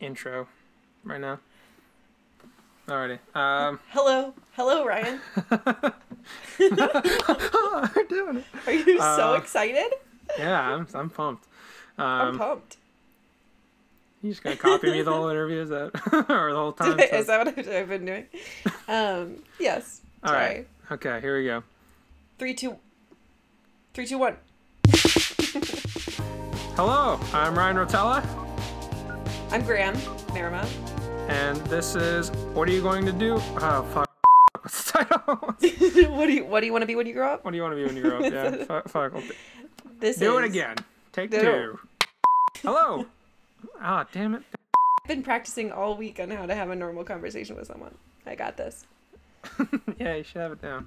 intro right now. Alrighty. Um, Hello, hello, Ryan. we're doing it. Are you so Uh, excited? Yeah, I'm I'm pumped. I'm Um, pumped. you just gonna copy me the whole interview? Is that or the whole time? Is that what I've been doing? Um, yes. All Sorry. right. Okay, here we go. Three, two, three, two, one. Hello, I'm Ryan Rotella, I'm Graham Marima. and this is What Are You Going to Do? Oh, fuck. What's the title? what do you What do you want to be when you grow up? what do you want to be when you grow up? Yeah, fuck. fuck. This Do is, it again. Take Do- two. Hello. Ah, damn it. I've been practicing all week on how to have a normal conversation with someone. I got this. yeah, you should have it down.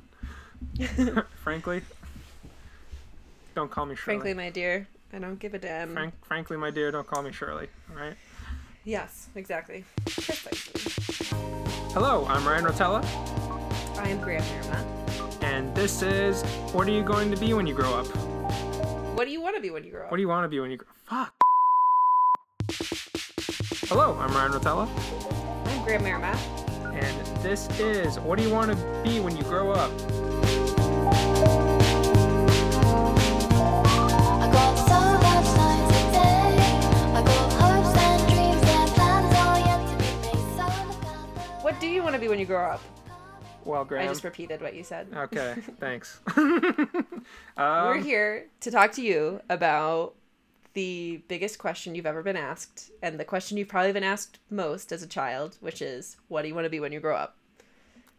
frankly, don't call me Shirley. Frankly, my dear, I don't give a damn. Frank, frankly, my dear, don't call me Shirley. All right. Yes, exactly. Precisely. Hello, I'm Ryan Rotella, I am Graham Marima. and this is What Are You Going to Be When You Grow Up? What do you want to be when you grow up? What do you want to be when you grow Fuck. Hello, I'm Ryan Rotella, I'm Graham Marima. and this is What Do You Want to Be When You Grow Up? What do you want to be when you grow up? Well, Graham. I just repeated what you said. Okay, thanks. We're um, here to talk to you about the biggest question you've ever been asked, and the question you've probably been asked most as a child, which is, "What do you want to be when you grow up?"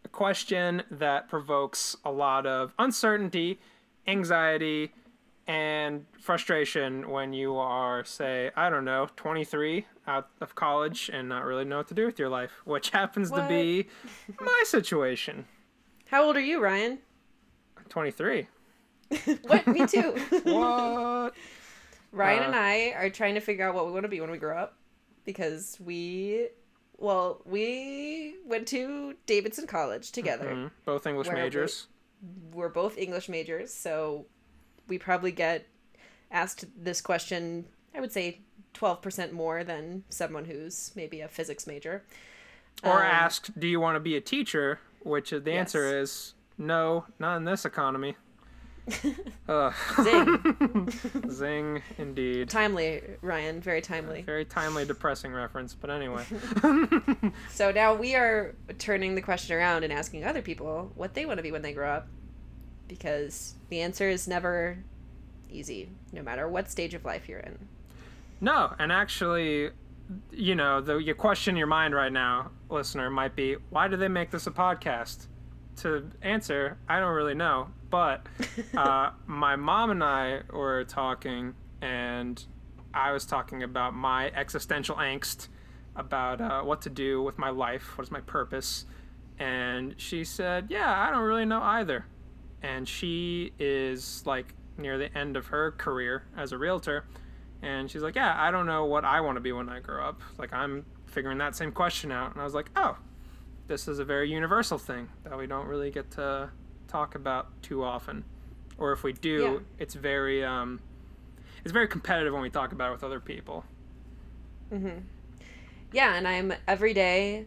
a question that provokes a lot of uncertainty, anxiety, and frustration when you are, say, I don't know, 23 out of college and not really know what to do with your life, which happens to be my situation. How old are you, Ryan? 23. What? Me too. What? Ryan Uh, and I are trying to figure out what we want to be when we grow up because we, well, we went to Davidson College together. Mhm. Both English Where we- majors. we're both English majors, so we probably get asked this question, I would say 12% more than someone who's maybe a physics major. Or Um, asked, do you want to be a teacher? Which the answer Yes. is no, not in this economy. Zing. Zing, indeed. timely, Ryan, very timely. Very timely, depressing reference, but anyway. So now we are turning the question around and asking other people what they want to be when they grow up because the answer is never easy, no matter what stage of life you're in. No, and actually, you know, the your question in your mind right now, listener, might be, why do they make this a podcast? To answer, I don't really know, but uh, my mom and I were talking, and I was talking about my existential angst about uh, what to do with my life, what is my purpose, and she said, "Yeah, I don't really know either." And she is like near the end of her career as a realtor, and she's like, "Yeah, I don't know what I want to be when I grow up. Like I'm figuring that same question out." And I was like, "Oh, this is a very universal thing that we don't really get to talk about too often, or if we do, Yeah. it's very um, it's very competitive when we talk about it with other people." mm-hmm Yeah, and I'm every day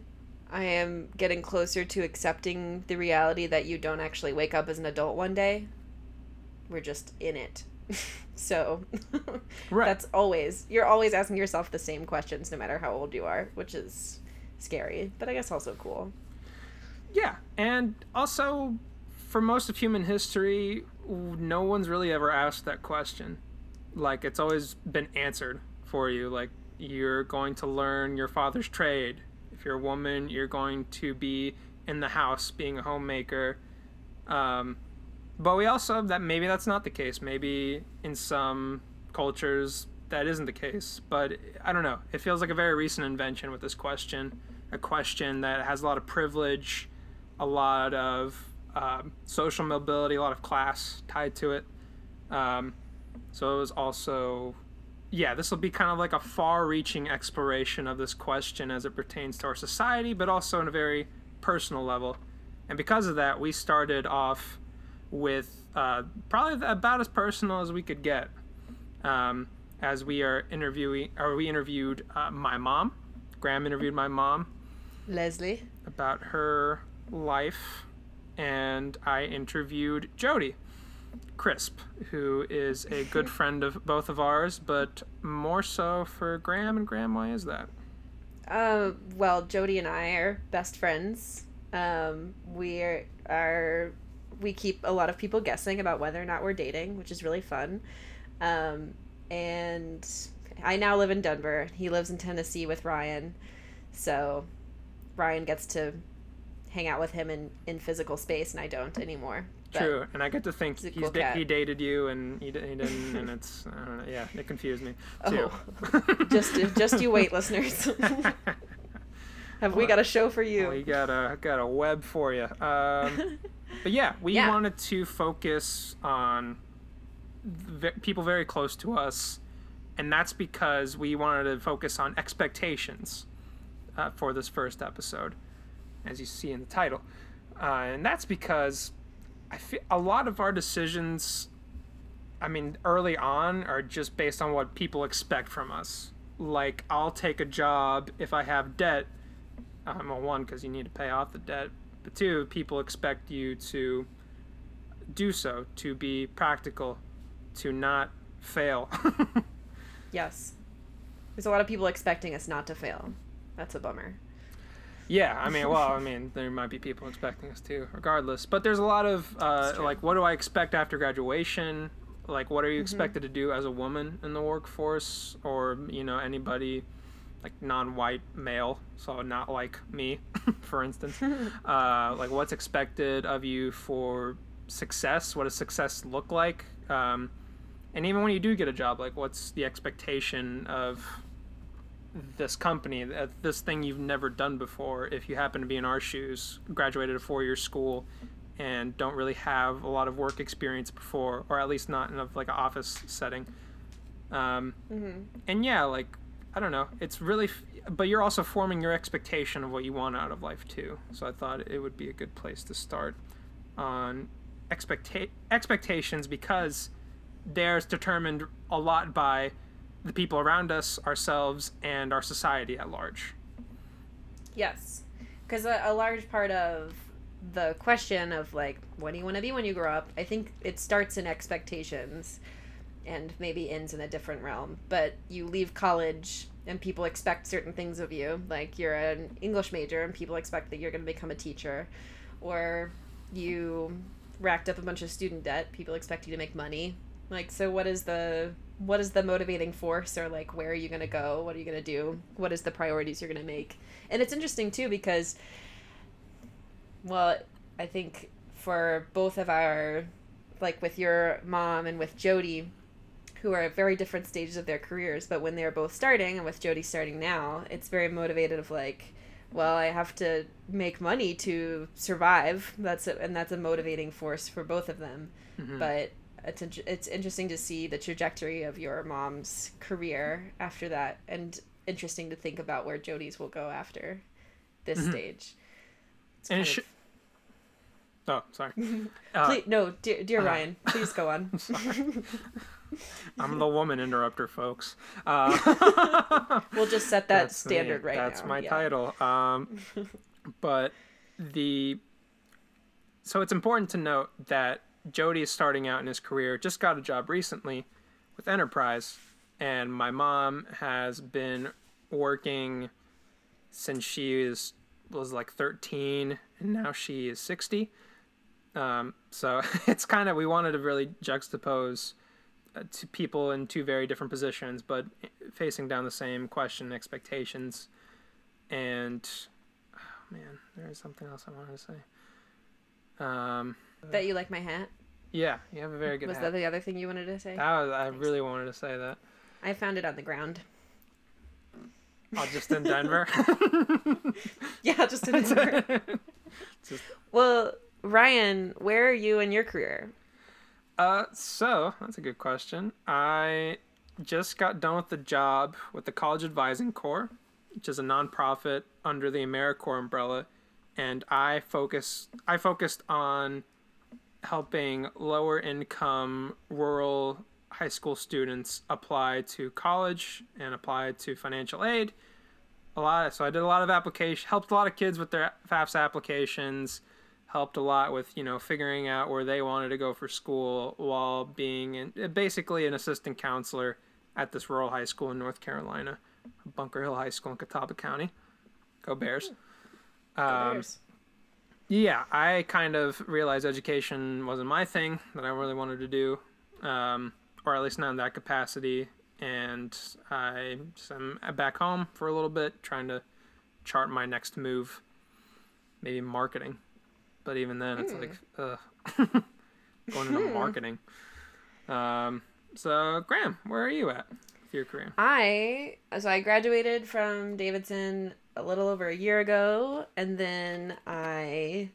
I am getting closer to accepting the reality that you don't actually wake up as an adult one day. We're just in it. so Right. that's always you're always asking yourself the same questions no matter how old you are, which is scary, but I guess also cool. Yeah, and also for most of human history, no one's really ever asked that question. Like it's always been answered for you. Like you're going to learn your father's trade. If you're a woman, you're going to be in the house being a homemaker. Um, but we also that maybe that's not the case. Maybe in some cultures that isn't the case. But I don't know. It feels like a very recent invention with this question. A question that has a lot of privilege, a lot of um, social mobility, a lot of class tied to it. Um, so it was also, yeah, this will be kind of like a far reaching exploration of this question as it pertains to our society, but also on a very personal level. And because of that, we started off with uh, probably about as personal as we could get. Um, as we are interviewing, or we interviewed uh, my mom, Graham interviewed my mom Leslie. about her life, and I interviewed Jody Crisp, who is a good friend of both of ours, but more so for Graham. And Graham, why is that? Uh, well, Jody and I are best friends. Um, we are, are we keep a lot of people guessing about whether or not we're dating, which is really fun. Um, and I now live in Denver. He lives in Tennessee with Ryan, so Ryan gets to hang out with him in in physical space, and I don't anymore. True, and I get to think He's cool da- he dated you and he, d- he didn't, and it's I don't know. Yeah, it confused me too. Oh. just just you wait, listeners. Have we got a show for you? we got a got a web for you. Um, but yeah, we Yeah. wanted to focus on v- people very close to us, and that's because we wanted to focus on expectations uh, for this first episode, as you see in the title, uh, and that's because I feel a lot of our decisions. I mean, early on are just based on what people expect from us. Like, I'll take a job if I have debt I'm well, one because you need to pay off the debt, but two, people expect you to do so, to be practical, to not fail. Yes. There's a lot of people expecting us not to fail. That's a bummer. Yeah, I mean, well, I mean, there might be people expecting us to, regardless. But there's a lot of uh, like, what do I expect after graduation? Like, what are you expected to do as a woman in the workforce, or you know, anybody like non-white male, so not like me, for instance. uh, like, what's expected of you for success? What does success look like? Um, and even when you do get a job, like, what's the expectation of this company, uh, this thing you've never done before? If you happen to be in our shoes, graduated a four-year school, and don't really have a lot of work experience before, or at least not in a, like an office setting. Um, Mm-hmm. and yeah, like I don't know, it's really, f- but you're also forming your expectation of what you want out of life too. So I thought it would be a good place to start on expecta- expectations because they're determined a lot by the people around us, ourselves, and our society at large. Yes. Because a, a large part of the question of, like, what do you want to be when you grow up, I think it starts in expectations and maybe ends in a different realm. But you leave college and people expect certain things of you. Like, you're an English major and people expect that you're going to become a teacher. Or you racked up a bunch of student debt, people expect you to make money. Like, so what is the what is the motivating force or like where are you going to go? What are you going to do? What is the priorities you're going to make? And it's interesting too because well i think for both of our like with your mom and with jody who are at very different stages of their careers but when they're both starting and with jody starting now it's very motivated of like well i have to make money to survive. That's a, and that's a motivating force for both of them. Mhm. but it's it's interesting to see the trajectory of your mom's career after that, and interesting to think about where Jody's will go after this Mhm. stage. It's And it kind sh- of- Oh, sorry. Uh, Please, no, dear, dear uh, Ryan, please go on. I'm the woman interrupter, folks. Uh, we'll just set that That's me. standard right That's now. my yeah. title. Um, but the so it's important to note that Jody is starting out in his career. Just got a job recently with Enterprise, and my mom has been working since she is was like 13, and now she is 60. Um, so it's kind of we wanted to really juxtapose uh, to people in two very different positions, but facing down the same question and expectations. And oh man, there is something else I wanted to say. Um, That you like my hat? yeah, you have a very good Was hat. that the other thing you wanted to say? That was, I really wanted to say that. I found it on the ground. Oh, just in Denver. Yeah, just in Denver. well, Ryan, where are you in your career? Uh, so that's a good question. I just got done with the job with the College Advising Corps, which is a nonprofit under the AmeriCorps umbrella, and I focus I focused on helping lower income rural high school students apply to college and apply to financial aid a lot. Of, So I did a lot of application, helped a lot of kids with their FAFSA applications, helped a lot with you know figuring out where they wanted to go for school while being in, basically an assistant counselor at this rural high school in North Carolina, Bunker Hill High School in Catawba County. Go Bears. Um, Bears. Yeah, I kind of realized education wasn't my thing that I really wanted to do, um, or at least not in that capacity. And I am back home for a little bit, trying to chart my next move, maybe marketing. But even then, it's like, ugh, going into marketing. Um, so, Graham, where are you at with your career? I so I graduated from Davidson a little over a year ago, and then I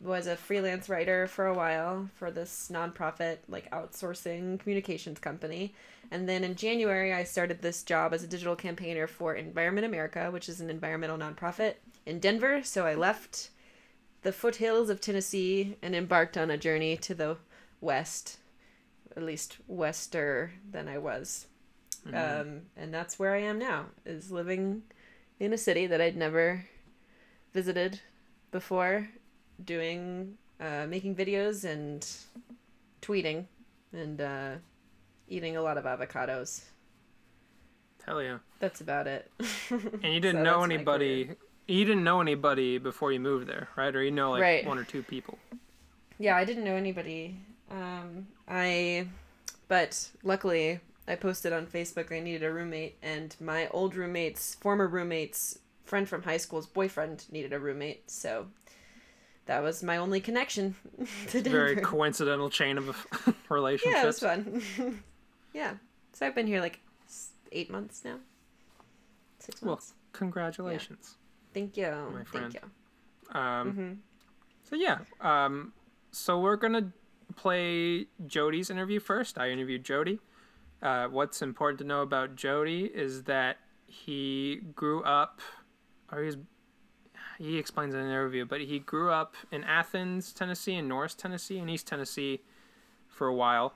was a freelance writer for a while for this nonprofit like outsourcing communications company. And then in January, I started this job as a digital campaigner for Environment America, which is an environmental nonprofit in Denver. So I left the foothills of Tennessee and embarked on a journey to the west, at least wester than I was um, and that's where I am now is living in a city that I'd never visited before doing uh, making videos and tweeting and uh, eating a lot of avocados Hell yeah! that's about it And you didn't So know anybody. You didn't know anybody before you moved there, right? Or you know like Right. one or two people. yeah i didn't know anybody um, i but luckily i posted on facebook i needed a roommate and my old roommate's former roommate's friend from high school's boyfriend needed a roommate so that was my only connection to Denver. Very coincidental chain of relationships. yeah it was fun yeah so i've been here like eight months now six months. Well, congratulations. thank you my thank friend. you Um, Mhm. So yeah, um, so we're gonna play Jody's interview first. I interviewed Jody. Uh, what's important to know about Jody is that he grew up, or he's he explains in an interview, but he grew up in Athens, Tennessee, and Norris, Tennessee, and East Tennessee for a while,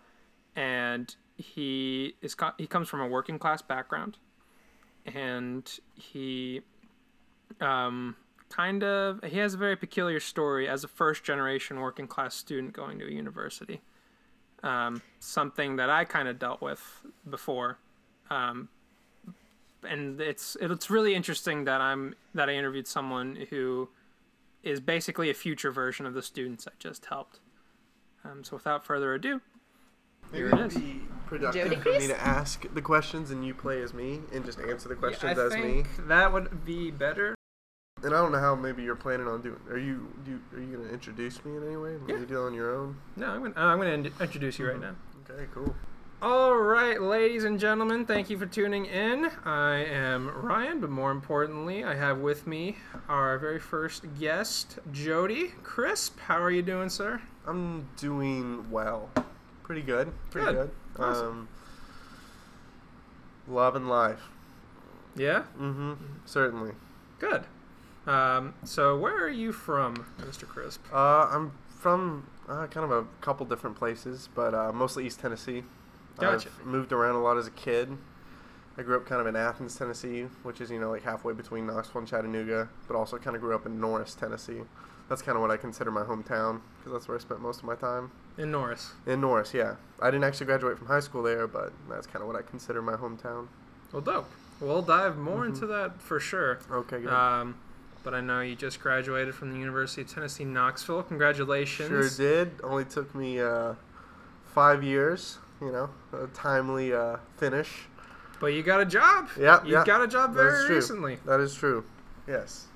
and he is he comes from a working class background, and he um, kind of he has a very peculiar story as a first generation working class student going to a university um, something that i kind of dealt with before. Um, and it's it's really interesting that i'm that i interviewed someone who is basically a future version of the students i just helped. Um, so without further ado Maybe Here it it'd be productive Jody for me to ask the questions and you play as me and just answer the questions as me. that would be better And I don't know how maybe you're planning on doing. Are you do you, are you gonna introduce me in any way? Are Yeah. you doing on your own? no i'm gonna, I'm gonna in- introduce you right now Okay, cool. All right, ladies and gentlemen, thank you for tuning in. I am Ryan, but more importantly, I have with me our very first guest, Jody Crisp. How are you doing, sir? I'm doing well. Pretty good. Pretty Good. good. Awesome. Um, love and life. Yeah, Mm-hmm. Certainly. good. Um, so, where are you from, Mr. Crisp? Uh, I'm from uh, kind of a couple different places, but uh, mostly East Tennessee. Gotcha. I've moved around a lot as a kid. I grew up kind of in Athens, Tennessee, which is you know like halfway between Knoxville and Chattanooga, but also kind of grew up in Norris, Tennessee. That's kind of what I consider my hometown because that's where I spent most of my time. In Norris. In Norris, yeah. I didn't actually graduate from high school there, but that's kind of what I consider my hometown. Well, dope. We'll dive more into that for sure. Okay, good. Um, but I know you just graduated from the University of Tennessee, Knoxville. Congratulations. Sure did. Only took me uh, five years. You know, a timely uh, finish. But you got a job. Yeah, You yeah. got a job very recently. That is true. Yes.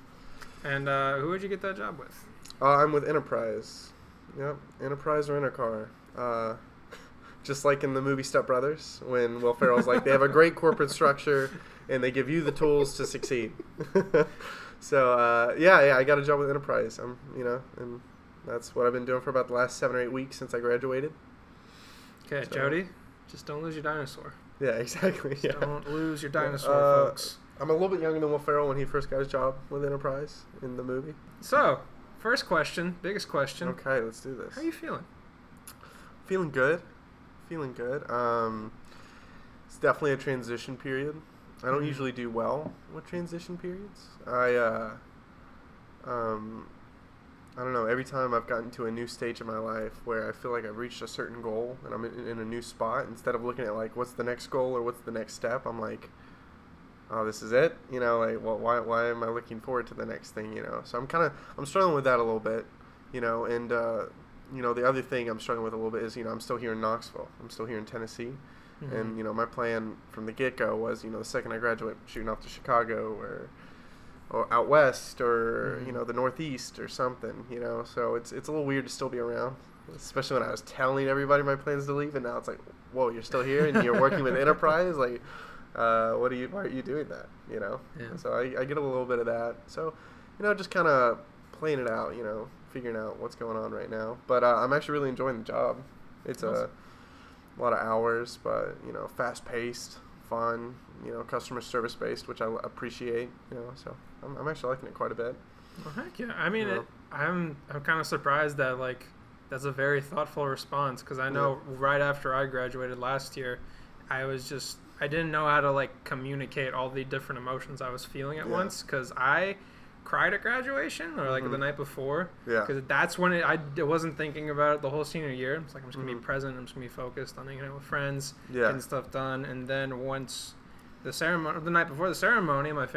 And uh, who would you get that job with? Uh, I'm with Enterprise. Yep, Enterprise or Intercar. Uh, just like in the movie Step Brothers, when Will Ferrell's like, they have a great corporate structure and they give you the tools to succeed. so uh, yeah, yeah, I got a job with Enterprise. I'm, you know, and that's what I've been doing for about the last seven or eight weeks since I graduated. Okay, So- Jody, just don't lose your dinosaur. Yeah, exactly. Yeah. Don't lose your dinosaur, Uh, folks. I'm a little bit younger than Will Ferrell when he first got his job with Enterprise in the movie. So, first question, biggest question. Okay, let's do this. How are you feeling? Feeling good. Feeling good. Um, it's definitely a transition period. I don't Mhm. usually do well with transition periods. I uh, um, I don't know. Every time I've gotten to a new stage in my life where I feel like I've reached a certain goal and I'm in, in a new spot, instead of looking at like what's the next goal or what's the next step, I'm like, oh, this is it. You know, like, well, why why am I looking forward to the next thing? You know, so I'm kind of I'm struggling with that a little bit. You know, and uh, you know the other thing I'm struggling with a little bit is you know I'm still here in Knoxville. I'm still here in Tennessee. Mhm. And you know, my plan from the get go was, you know, the second I graduate, shooting off to Chicago or or out west or you Mhm. know the Northeast or something. You know, so it's it's a little weird to still be around, especially when I was telling everybody my plans to leave, and now it's like, whoa, you're still here and you're working with Enterprise, like. Uh, what are you? Why are you doing that? You know. Yeah. So I, I get a little bit of that. So, you know, just kind of playing it out. You know, figuring out what's going on right now. But uh, I'm actually really enjoying the job. It's Awesome. a lot of hours, but you know, fast paced, fun. You know, customer service based, which I appreciate. You know, so I'm, I'm actually liking it quite a bit. Well, heck yeah. I mean, Yeah. it, I'm I'm kind of surprised that like that's a very thoughtful response because I know right after I graduated last year, I was just I didn't know how to like communicate all the different emotions I was feeling at Yeah. once because I cried at graduation or like the Mhm. night before Yeah. because that's when it, I wasn't thinking about it the whole senior year. It's like I'm just gonna Mhm. be present. I'm just gonna be focused on hanging out with friends, Yeah. getting stuff done, and then once the ceremony, the night before the ceremony, my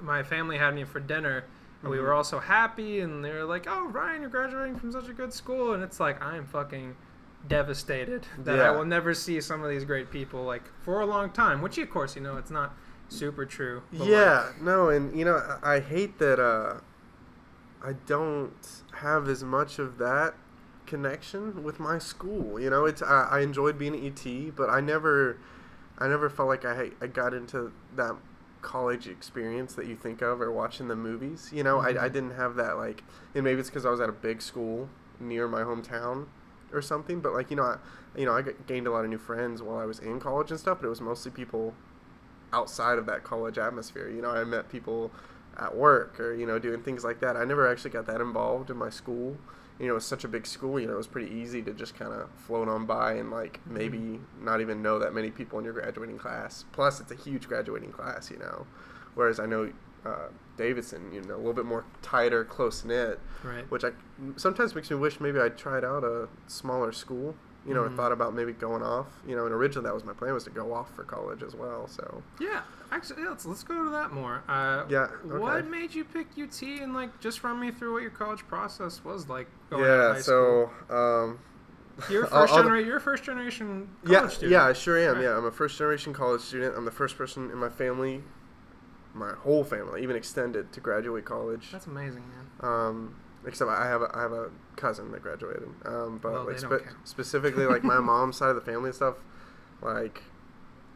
my family had me for dinner. And we were all so happy, and they were like, "Oh, Ryan, you're graduating from such a good school," and it's like I am fucking devastated that I will never see some of these great people like for a long time. Which, of course, you know, it's not super true. but, like, Yeah, no, and you know, I, I hate that uh, I don't have as much of that connection with my school. You know, it's I, I enjoyed being at UT, but I never, I never felt like I I got into that college experience that you think of or watching the movies. You know, I, I Mhm. didn't have that like, and maybe it's because I was at a big school near my hometown or something. But like you know, I, you know, I gained a lot of new friends while I was in college and stuff. But it was mostly people outside of that college atmosphere. You know, I met people at work or you know doing things like that. I never actually got that involved in my school. You know, it was such a big school. You know, it was pretty easy to just kind of float on by and like maybe not even know that many people in your graduating class. Plus, it's a huge graduating class. You know, whereas I know uh, Davidson, you know, a little bit more tighter, close knit right. which I sometimes makes me wish maybe I tried out a smaller school. You know, Mhm. I thought about maybe going off. You know, and originally that was my plan was to go off for college as well. So Yeah, actually, yeah, let's let's go to that more. Uh, Yeah, What okay. made you pick UT, and like just run me through what your college process was like? Going yeah, so um, you're first the- generation. You're a first generation college yeah, student. yeah, I sure am. Right. Yeah, I'm a first generation college student. I'm the first person in my family, my whole family, even extended, to graduate college. That's amazing, man. Um, except I have a, I have a cousin that graduated. Um, but Well, like spe- specifically like my mom's side of the family and stuff, like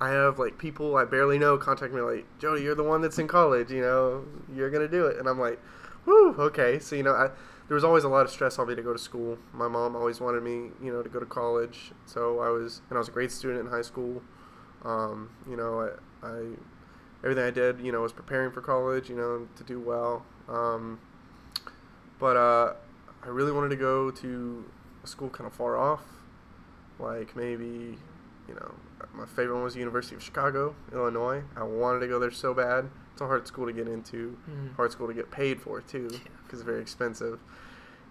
I have like people I barely know contact me like Jody, you're the one that's in college. You know, you're gonna do it, and I'm like, whoo, okay. So you know, I, there was always a lot of stress on me to go to school. My mom always wanted me, you know, to go to college. So I was, and I was a great student in high school. Um, you know, I, I everything I did, you know, was preparing for college. You know, to do well. Um, but uh, I really wanted to go to a school kind of far off, like maybe, you know, my favorite one was the University of Chicago, Illinois. I wanted to go there so bad. It's a hard school to get into, Mhm. hard school to get paid for too, Yeah. because it's very expensive.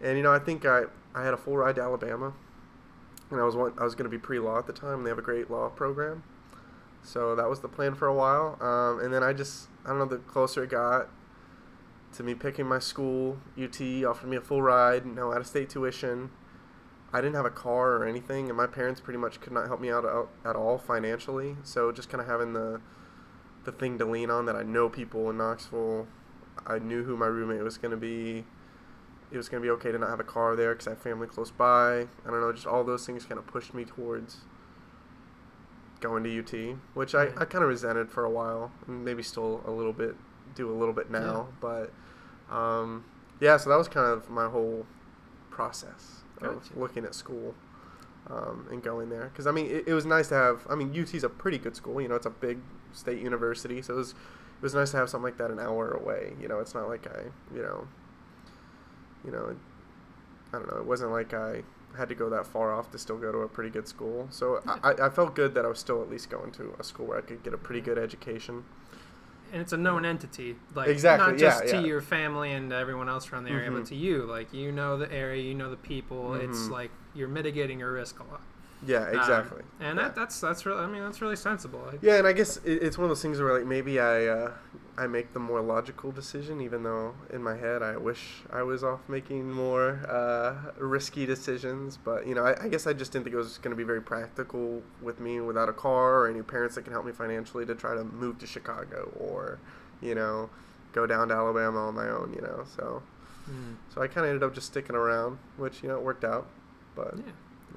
And you know, I think I I had a full ride to Alabama, and I was one, I was going to be pre law at the time. And they have a great law program, so that was the plan for a while. Um, and then I just I don't know the closer it got to me picking my school, UT offered me a full ride, no out of state tuition. I didn't have a car or anything, and my parents pretty much could not help me out at- all financially. So just kind of having the the thing to lean on that I know people in Knoxville. I knew who my roommate was going to be. It was going to be okay to not have a car there because I have family close by. I don't know, just all those things kind of pushed me towards going to UT, which I, I kind of resented for a while, and maybe still a little bit, do a little bit now. But um, yeah, so that was kind of my whole process of looking at school um, and going there. Because I mean, it, it was nice to have. I mean, UT's a pretty good school. You know, it's a big state university, so it was it was nice to have something like that an hour away. You know, it's not like I, you know, you know, I don't know. It wasn't like I had to go that far off to still go to a pretty good school. So I, I felt good that I was still at least going to a school where I could get a pretty good education. And it's a known entity, like Exactly, not just yeah, to yeah. your family and everyone else around the area, Mhm. but to you. Like you know the area, you know the people. It's Mhm. like you're mitigating your risk a lot. Yeah, Um, exactly. and yeah. that, that's that's really. I mean, that's really sensible. I- Yeah, and I guess it, it's one of those things where like maybe I uh, I make the more logical decision, even though in my head I wish I was off making more uh, risky decisions. But you know, I, I guess I just didn't think it was going to be very practical with me without a car or any parents that can help me financially to try to move to Chicago or you know go down to Alabama on my own. You know, so Mm. so I kind of ended up just sticking around, which you know it worked out. But Yeah.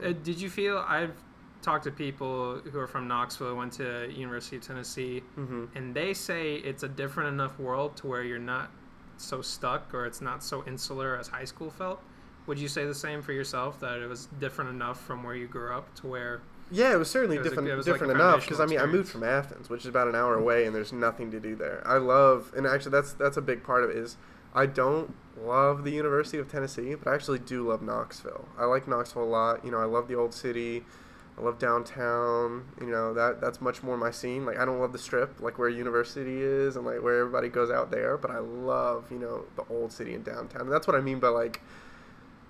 Uh, did you feel I've talked to people who are from Knoxville, went to University of Tennessee, hmm and they say it's a different enough world to where you're not so stuck or it's not so insular as high school felt. Would you say the same for yourself that it was different enough from where you grew up to where Yeah, it was certainly It was different, it was like enough because I mean I moved from Athens, which is about an hour away, and there's nothing to do there. I love, and actually that's that's a big part of it is I don't love the University of Tennessee, but I actually do love Knoxville. I like Knoxville a lot. You know, I love the old city. I love downtown. You know that that's much more my scene. Like I don't love the strip, like where university is and like where everybody goes out there. But I love you know the old city and downtown. And that's what I mean by like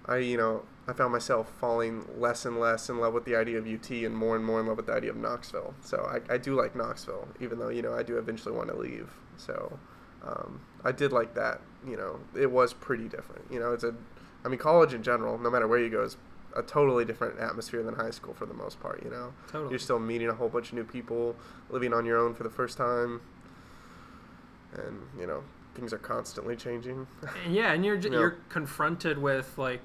I you know I found myself falling less and less in love with the idea of UT and more and more in love with the idea of Knoxville. So I, I do like Knoxville, even though you know I do eventually want to leave. So um, I did like that. You know, it was pretty different. You know, it's a I mean college in general, no matter where you go, is a totally different atmosphere than high school for the most part. You know, totally? you're still meeting a whole bunch of new people, living on your own for the first time, and you know things are constantly changing. Yeah, and you're Yeah. you're confronted with like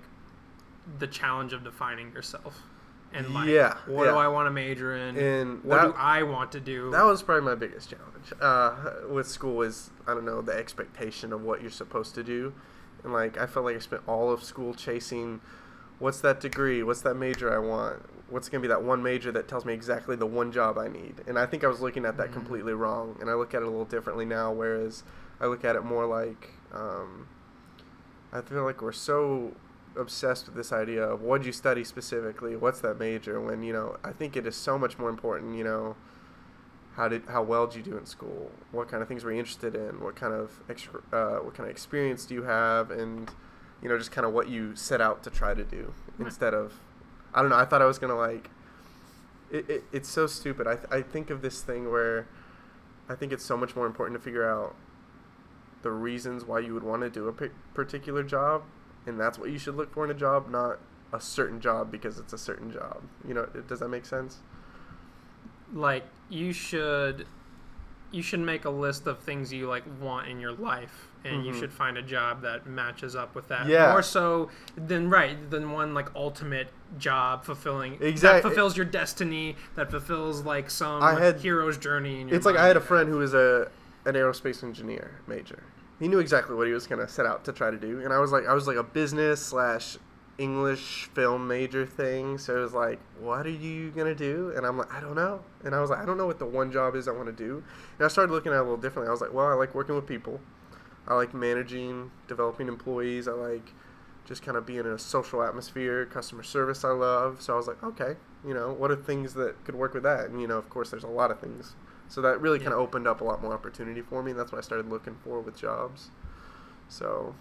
the challenge of defining yourself and like Yeah, what do. I want to major in? And what that, do I want to do? that was probably my biggest challenge uh, with school is I don't know the expectation of what you're supposed to do, and like I felt like I spent all of school chasing, what's that degree? What's that major I want? What's gonna be that one major that tells me exactly the one job I need? And I think I was looking at that Mhm. completely wrong, and I look at it a little differently now. Whereas I look at it more like um, I feel like we're so obsessed with this idea of what'd you study specifically, what's that major, when you know I think it is so much more important. You know, how did how well did you do in school? What kind of things were you interested in? What kind of extra, uh, what kind of experience do you have? And you know, just kind of what you set out to try to do instead of I don't know. I thought I was gonna like. It, it, it's so stupid. I, th- I think of this thing where I think it's so much more important to figure out the reasons why you would want to do a particular job, and that's what you should look for in a job, not a certain job because it's a certain job. You know, does that make sense? like you should you should make a list of things you like want in your life and you Mhm. should find a job that matches up with that Yeah. more so than right than one like ultimate job fulfilling that fulfills your destiny that fulfills like some I had- hero's journey in your It's like I had a friend who was a an aerospace engineer major. He knew exactly what he was gonna set out to try to do, and I was like, I was like a business slash English film major thing. So it was like, what are you gonna do? And I'm like, I don't know. And I was like, I don't know what the one job is I want to do. And I started looking at it a little differently. I was like, well, I like working with people. I like managing, developing employees. I like just kind of being in a social atmosphere, customer service. I love. So I was like, okay, you know, what are things that could work with that? And you know, of course, there's a lot of things. So that really kind of opened up a lot more opportunity for me. And that's what I started looking for with jobs. So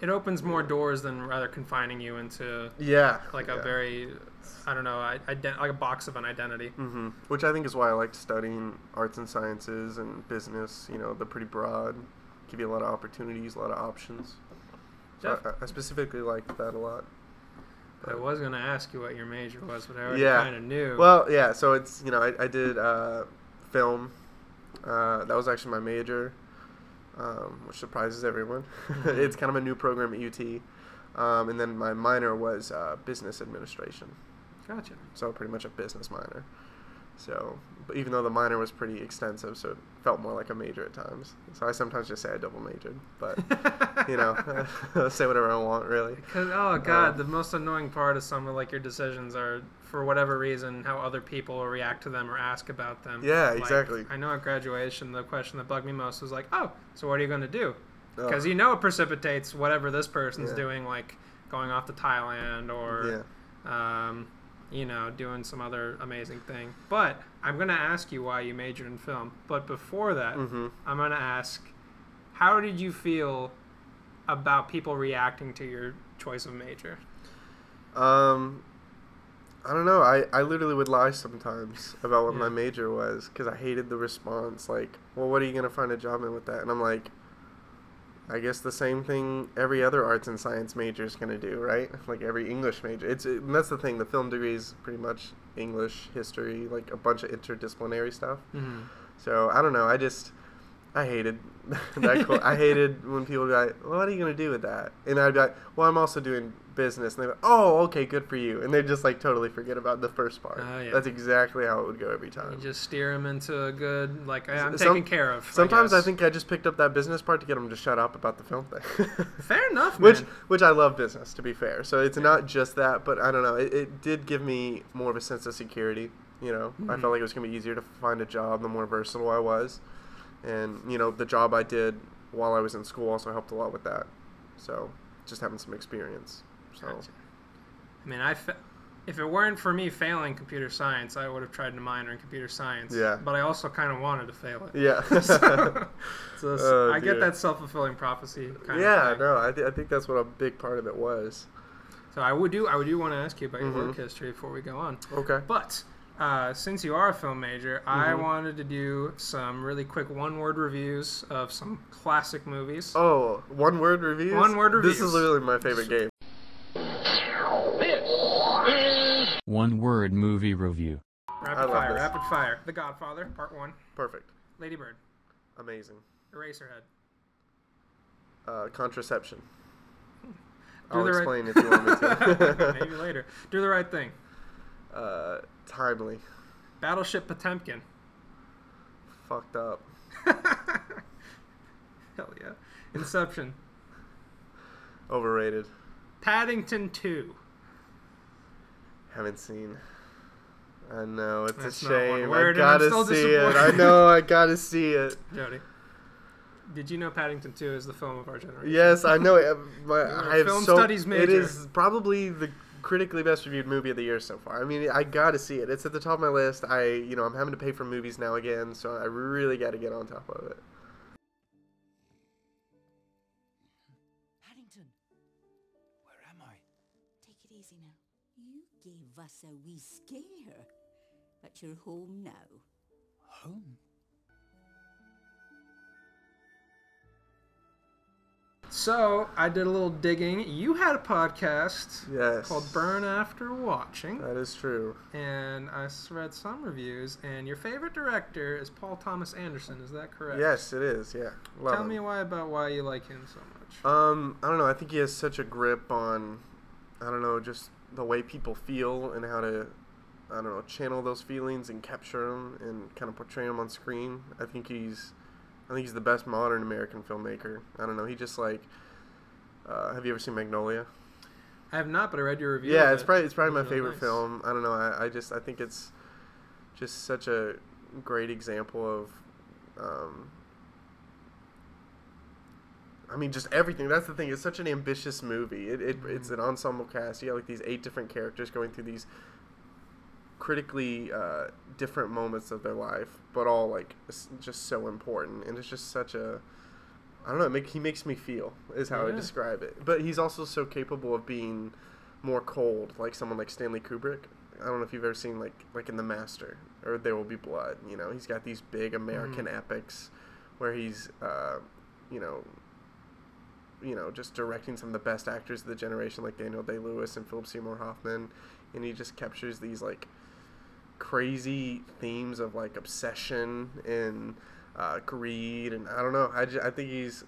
it opens more doors than rather confining you into yeah, like a yeah. very i don't know ident- like a box of an identity hmm Which I think is why I liked studying arts and sciences and business. You know, they're pretty broad, give you a lot of opportunities, a lot of options. So I, I specifically liked that a lot. i was going to ask you what your major was but i already Yeah. kind of knew Well, yeah. So it's you know I, I did uh, film. Uh, that was actually my major, um, which surprises everyone. Mhm. it's kind of a new program at UT. Um, and then my minor was uh, business administration. gotcha so pretty much a business minor. So, but even though the minor was pretty extensive, so it felt more like a major at times. So I sometimes just say I double majored, but you know, say whatever I want, really. Because oh god, Um, the most annoying part of some of like your decisions are for whatever reason how other people will react to them or ask about them. Yeah, Like, exactly. I know at graduation the question that bugged me most was like, oh, so what are you going to do? Because you know it precipitates whatever this person's Yeah. doing, like going off to Thailand or yeah, um, you know, doing some other amazing thing. But I'm going to ask you why you majored in film. But before that, Mm-hmm. I'm going to ask how did you feel about people reacting to your choice of major? Um, I don't know. I, I literally would lie sometimes about what my major was because I hated the response. Like, well, what are you gonna find a job in with that? And I'm like, I guess the same thing every other arts and science major is gonna do, right? Like every English major. It's it, and that's the thing. The film degree is pretty much English, history, like a bunch of interdisciplinary stuff. Mm-hmm. So I don't know. I just I hated that. co- I hated when people would be like, well, "What are you gonna do with that?" And I'd be like, "Well, I'm also doing business." And they'd be like, "Oh, okay, good for you." And they just like totally forget about the first part. Oh, yeah. That's exactly how it would go every You time. just steer them into a good, like, I'm Some- taken care of. Sometimes I, guess. think I just picked up that business part to get them to shut up about the film thing. Fair enough, man. which which I love business to be fair. So it's not just that, but I don't know. It, it did give me more of a sense of security. You know, I Mhm. felt like it was gonna be easier to find a job the more versatile I was, and you know the job I did while I was in school also helped a lot with that. So just having some experience. So Gotcha. I mean, I fa- if it weren't for me failing computer science, I would have tried to minor in computer science. Yeah. But I also kind of wanted to fail it. yeah. so, so Oh, I get that self fulfilling prophecy kind yeah, of no, I, th- I think that's what a big part of it was. So I would do I would do want to ask you about your work Mhm. history before we go on. Okay. But uh, since you are a film major, I Mhm. wanted to do some really quick one word reviews of some classic movies. Oh, one word reviews. One word reviews. This is literally my favorite game. One word movie review. I Rapid love fire, this. rapid fire. The Godfather, Part One. Perfect. Lady Bird, Amazing. Eraserhead. Uh, contraception. Do I'll the right- explain if you want me to. Maybe later. Do the right thing. Uh, timely. Battleship Potemkin. Fucked up. Hell yeah. Inception. Overrated. Paddington 2. Haven't seen. I know it's That's a shame. I gotta see it. I know. I gotta see it. Jody. Did you know Paddington 2 is the film of our generation? Yes, I know. it. My, I have film so. studies major. is probably the critically best reviewed movie of the year so far. I mean, I gotta see it. It's at the top of my list. I, you know, I'm having to pay for movies now again, so I really got to get on top of it. Paddington, Where am I? take it easy now. You gave us a wee scare. But you're home now. Home? So, I did a little digging. You had a podcast Yes. called Burn After Watching. That is true. and I read some reviews, and your favorite director is Paul Thomas Anderson. Is that correct? Yes, it is. Yeah. Love Tell him. me why about why you like him so much. Um, I don't know. I think he has such a grip on, I don't know, just the way people feel and how to, I don't know, channel those feelings and capture them and kind of portray them on screen. I think he's, I think he's the best modern American filmmaker. I don't know. He just like, uh, have you ever seen Magnolia? I have not, but I read your review. Yeah, it's it. probably it's probably my favorite nice. film. I don't know. I, I just I think it's just such a great example of. Um, I mean, just everything. That's the thing. It's such an ambitious movie. It, it it's an ensemble cast. You got like these eight different characters going through these critically uh, different moments of their life, but all like just so important. And it's just such a I don't know. Make, he makes me feel is how I describe it. But he's also so capable of being more cold, like someone like Stanley Kubrick. I don't know if you've ever seen like like in The Master or There Will Be Blood. You know, he's got these big American epics where he's, uh, you know, you know, just directing some of the best actors of the generation, like Daniel Day Lewis and Philip Seymour Hoffman, and he just captures these like crazy themes of like obsession and uh, greed, and I don't know. I, ju- I think he's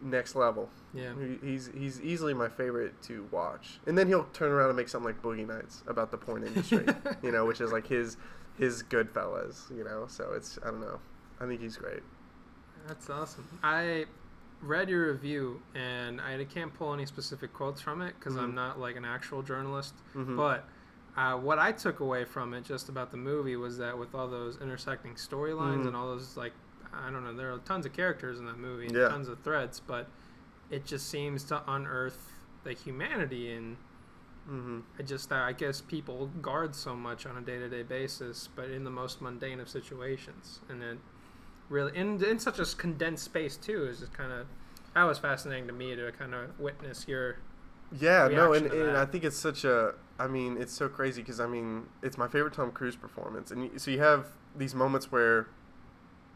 next level. Yeah. He, he's he's easily my favorite to watch. And then he'll turn around and make something like Boogie Nights about the porn industry, you know, which is like his his Goodfellas, you know. So it's I don't know. I think he's great. That's awesome. I read your review, and I can't pull any specific quotes from it because I'm Mhm. not like an actual journalist. Mhm. But uh, what I took away from it, just about the movie, was that with all those intersecting storylines Mhm. and all those like, I don't know, there are tons of characters in that movie and Yeah. tons of threads, but it just seems to unearth the humanity and Mm-hmm. I just I guess people guard so much on a day to day basis, but in the most mundane of situations, and it really in in such a condensed space too is just kind of that was fascinating to me to kind of witness your Yeah, no, and, and. I think it's such a. I mean, it's so crazy because I mean, it's my favorite Tom Cruise performance, and so you have these moments where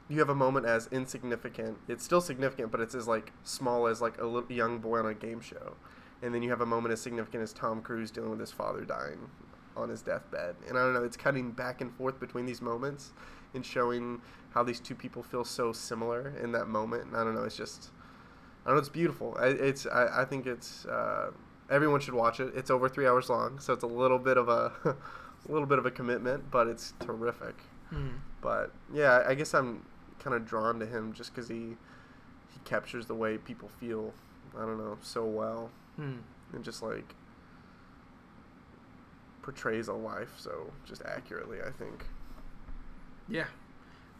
you have a moment as insignificant. It's still significant, but it's as like small as like a little young boy on a game show, and then you have a moment as significant as Tom Cruise dealing with his father dying on his deathbed, and I don't know. It's cutting back and forth between these moments and showing how these two people feel so similar in that moment. And I don't know. It's just. I don't know. It's beautiful. I, it's. I, I think it's. Uh, everyone should watch it. It's over three hours long, so it's a little bit of a, a little bit of a commitment, but it's terrific. But yeah, I guess I'm kind of drawn to him just because he he captures the way people feel. I don't know so well, Hmm. and just like portrays a life so just accurately. I think. Yeah.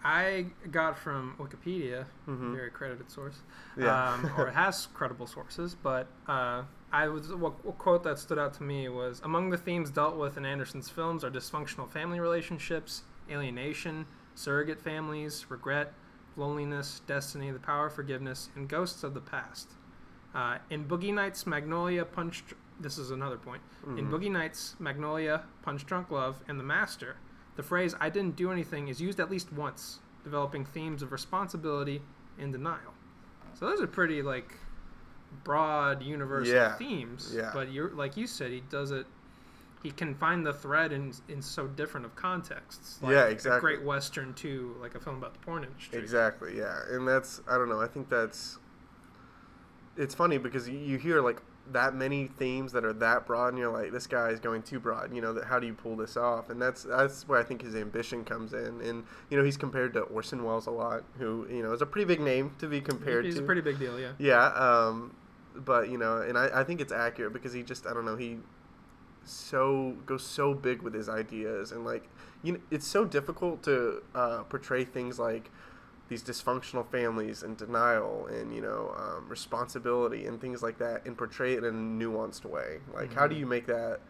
I got from Wikipedia, Mhm. very credited source, Yeah. um, or it has credible sources. But uh, I was what, what quote that stood out to me was among the themes dealt with in Anderson's films are dysfunctional family relationships, alienation, surrogate families, regret, loneliness, destiny, the power of forgiveness, and ghosts of the past. Uh, in Boogie Nights, Magnolia, Punch. This is another point. In Mhm. Boogie Nights, Magnolia, Punch Drunk Love, and The Master, the phrase "I didn't do anything" is used at least once, developing themes of responsibility and denial. So those are pretty like broad, universal Yeah. themes. Yeah. But you're like you said, he does it. He can find the thread in in so different of contexts. Like Yeah, exactly. great western too, like a film about the porn industry. Exactly, yeah. And that's I don't know, I think that's it's funny because you, you hear like that many themes that are that broad and you're like this guy is going too broad, you know, that how do you pull this off? And that's that's where I think his ambition comes in. And you know, he's compared to Orson Welles a lot, who, you know, is a pretty big name to be compared He's to. a pretty big deal, yeah. Yeah, um, but you know, and I, I think it's accurate because he just I don't know he so goes so big with his ideas and like you know it's so difficult to uh, portray things like these dysfunctional families and denial and you know um, responsibility and things like that and portray it in a nuanced way. Like how do you make that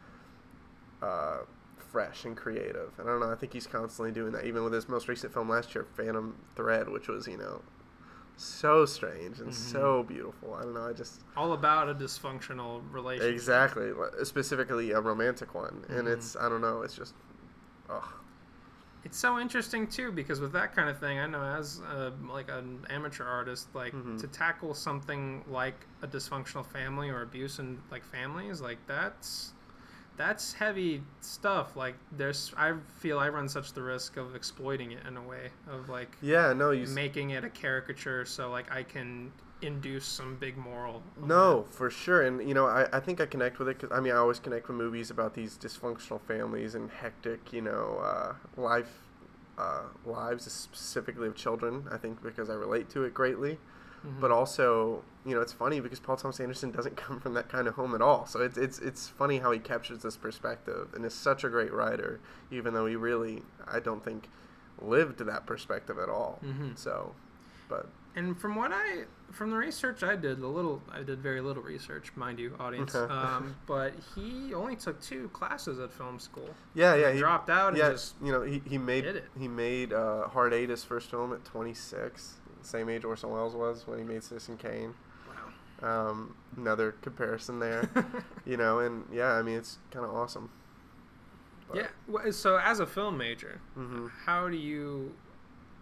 uh, fresh and creative? And i don't know i think he's constantly doing that. Even with his most recent film last year phantom thread which was you know so strange and so beautiful. I don't know i just All about a dysfunctional relationship. exactly specifically a romantic one. And Mhm. it's i don't know it's just ugh. It's so interesting too because with that kind of thing, I know as a, like an amateur artist, like Mhm. to tackle something like a dysfunctional family or abuse in like families, like that's that's heavy stuff. Like there's, I feel I run such the risk of exploiting it in a way of like yeah no you making it a caricature, so like I can induce some big moral. No, for sure. And, you know, I, I think I connect with it because, I mean, I always connect with movies about these dysfunctional families and hectic, you know, uh, life, uh, lives, specifically of children, I think because I relate to it greatly. Mhm. But also, you know, it's funny because Paul Thomas Anderson doesn't come from that kind of home at all. So it's, it's, it's funny how he captures this perspective and is such a great writer, even though he really, I don't think, lived that perspective at all. Mhm. So, but And from what I, from the research I did, a little, I did very little research, mind you, audience. Okay. um, but he only took two classes at film school. yeah, yeah. He dropped out and yeah, just you know, he, he made it. he made uh, Hard Eight his first film at 26, same age Orson Welles was when he made Citizen Kane. wow. Um, another comparison there, you know, and yeah, I mean it's kind of awesome. But- yeah. So as a film major, Mhm. how do you,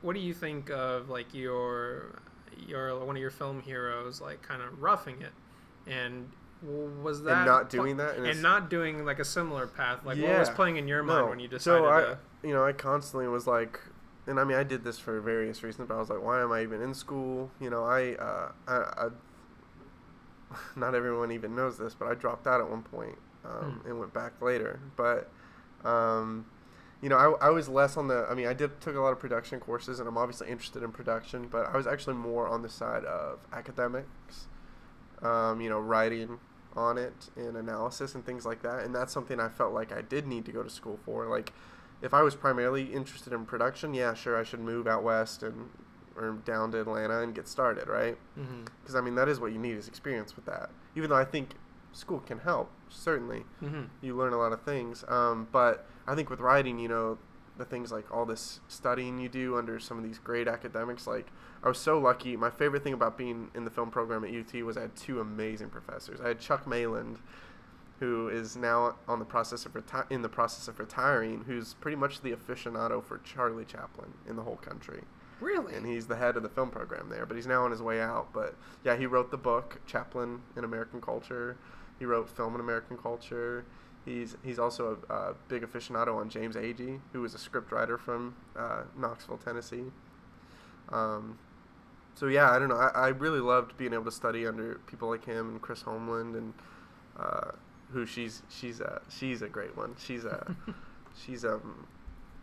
what do you think of like your, your one of your film heroes like kind of roughing it, and was that and not doing that in a and not doing like a similar path? Like what was playing in your mind No. when you decided so I, to? you know, I constantly was like, and I mean, I did this for various reasons, but I was like, why am I even in school? You know, I, uh, I, I not everyone even knows this, but I dropped out at one point um, Hmm. and went back later. But, um, you know, I, I was less on the. I mean, I did took a lot of production courses, and I'm obviously interested in production, but I was actually more on the side of academics. Um, you know, writing on it and analysis and things like that, and that's something I felt like I did need to go to school for. Like, if I was primarily interested in production, yeah, sure, I should move out west and or down to Atlanta and get started, right? Because I mean, that is what you need is experience with that. Even though I think school can help certainly Mm-hmm. you learn a lot of things. Um, but I think with writing, you know, the things like all this studying you do under some of these great academics, like I was so lucky. My favorite thing about being in the film program at UT was I had two amazing professors. I had Chuck Maland, who is now on the process of reti- in the process of retiring, who's pretty much the aficionado for Charlie Chaplin in the whole country Really? and he's the head of the film program there. But he's now on his way out. But yeah, he wrote the book Chaplin in American Culture. He wrote Film in American Culture. He's he's also a, a big aficionado on James Agee, who was a script writer from uh, Knoxville, Tennessee. Um, so yeah, I don't know. I, I really loved being able to study under people like him and Chris Holmlund and uh, who she's she's a she's a great one. She's a she's um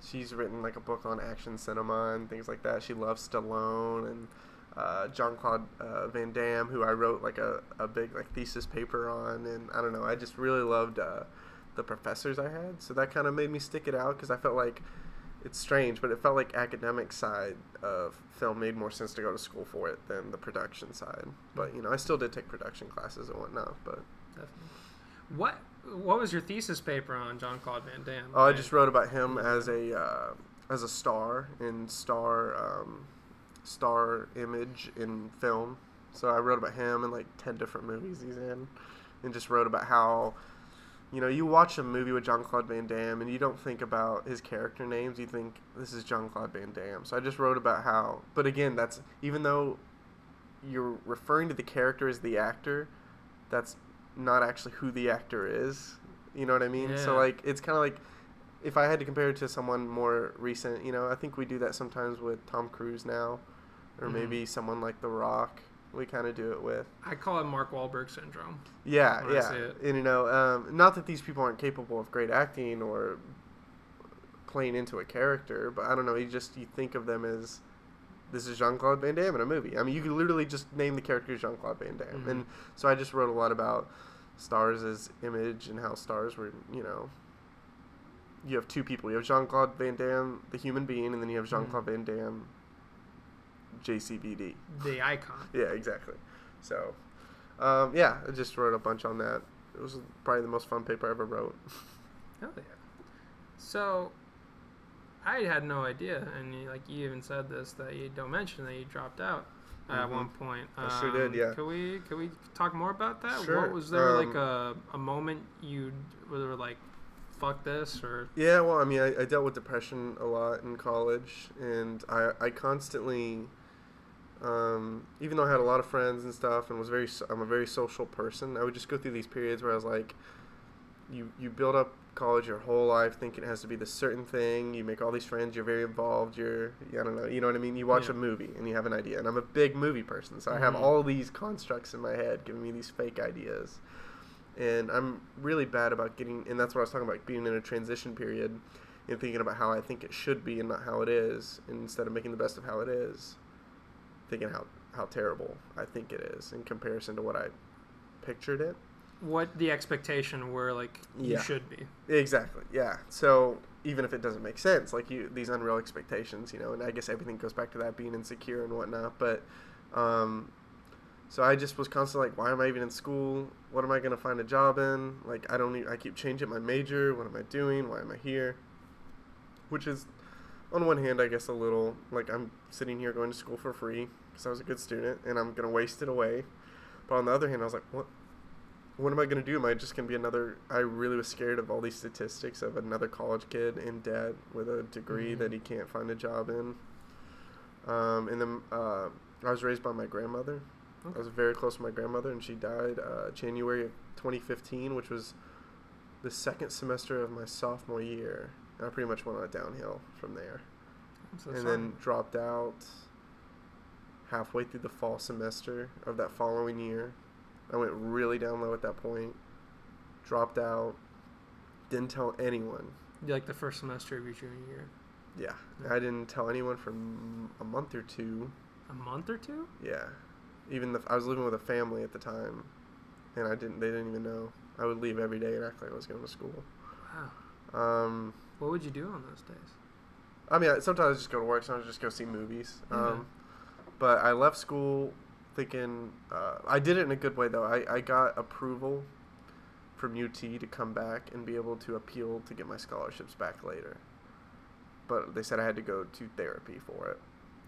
she's written like a book on action cinema and things like that. She loves Stallone and uh, John Claude uh, Van Damme, who I wrote like a, a big like thesis paper on, and I don't know. I just really loved uh, the professors I had, so that kind of made me stick it out because I felt like it's strange, but it felt like academic side of film made more sense to go to school for it than the production side. But you know, I still did take production classes and whatnot. But Definitely. What What was your thesis paper on John Claude Van Damme? Oh, I just wrote about him as a uh, as a star in star um, star image in film. So I wrote about him in like ten different movies he's in, and just wrote about how, you know, you watch a movie with John Claude Van Damme and you don't think about his character names. You think this is John Claude Van Damme. So I just wrote about how. But again, that's even though you're referring to the character as the actor, that's not actually who the actor is. You know what I mean? So like it's kind of like if I had to compare it to someone more recent, you know, I think we do that sometimes with Tom Cruise now, or Mhm. maybe someone like The Rock. We kind of do it with. I call it Mark Wahlberg syndrome. Yeah, yeah. see it. And you know, um, not that these people aren't capable of great acting or playing into a character, but I don't know. You just you think of them as this is Jean Claude Van Damme in a movie. I mean, you could literally just name the character Jean Claude Van Damme, Mhm. and so I just wrote a lot about stars as image and how stars were, you know. You have two people. You have Jean Claude Van Damme, the human being, and then you have Jean Claude Van Damme, JCVD. The icon. Yeah, exactly. So, um, yeah, I just wrote a bunch on that. It was probably the most fun paper I ever wrote. Hell yeah. So, I had no idea, and you, like you even said this that you don't mention that you dropped out at Mhm. one point. Um, I sure did, yeah. Could we could we talk more about that? Sure, What was there like um, a a moment you were like, fuck this or Yeah, well, I mean, I, I dealt with depression a lot in college, and I, I constantly, um, even though I had a lot of friends and stuff, and was very I'm a very social person. I would just go through these periods where I was like, you, you build up college your whole life thinking it has to be this certain thing. You make all these friends. You're very involved. You're, I don't know, you know what I mean. You watch Yeah. a movie and you have an idea, and I'm a big movie person, so I have Mhm. all these constructs in my head giving me these fake ideas and I'm really bad about getting, and that's what I was talking about, being in a transition period and thinking about how I think it should be and not how it is, instead of making the best of how it is, thinking how how terrible I think it is in comparison to what I pictured it. what the expectation were like you should be. Exactly. Yeah. So even if it doesn't make sense, like you, these unreal expectations, you know, and I guess everything goes back to that being insecure and whatnot. But, um, so I just was constantly like, why am I even in school? What am I gonna find a job in? Like, I don't. I keep changing my major. What am I doing? Why am I here? Which is, on one hand, I guess a little like I'm sitting here going to school for free because I was a good student and I'm gonna waste it away. But on the other hand, I was like, what? what am I going to do? Am I just going to be another? I really was scared of all these statistics of another college kid in debt with a degree Mhm. that he can't find a job in. Um, and then uh, I was raised by my grandmother. I was very close to my grandmother, and she died uh, January of 2015, which was the second semester of my sophomore year. I pretty much went on a downhill from there so and sorry. then dropped out halfway through the fall semester of that following year. I went really down low at that point. Dropped out. Didn't tell anyone. like the first semester of your junior year. Yeah, Yeah. I didn't tell anyone for a month or two. A month or two? Yeah, even the, I was living with a family at the time, and I didn't. They didn't even know. I would leave every day and act like I was going to school. Wow. Um, What would you do on those days? I mean, I- sometimes I just go to work. Sometimes I just go see movies. Yeah. Um, but I left school thinking uh, I did it in a good way though. I, I got approval from UT to come back and be able to appeal to get my scholarships back later. But they said I had to go to therapy for it.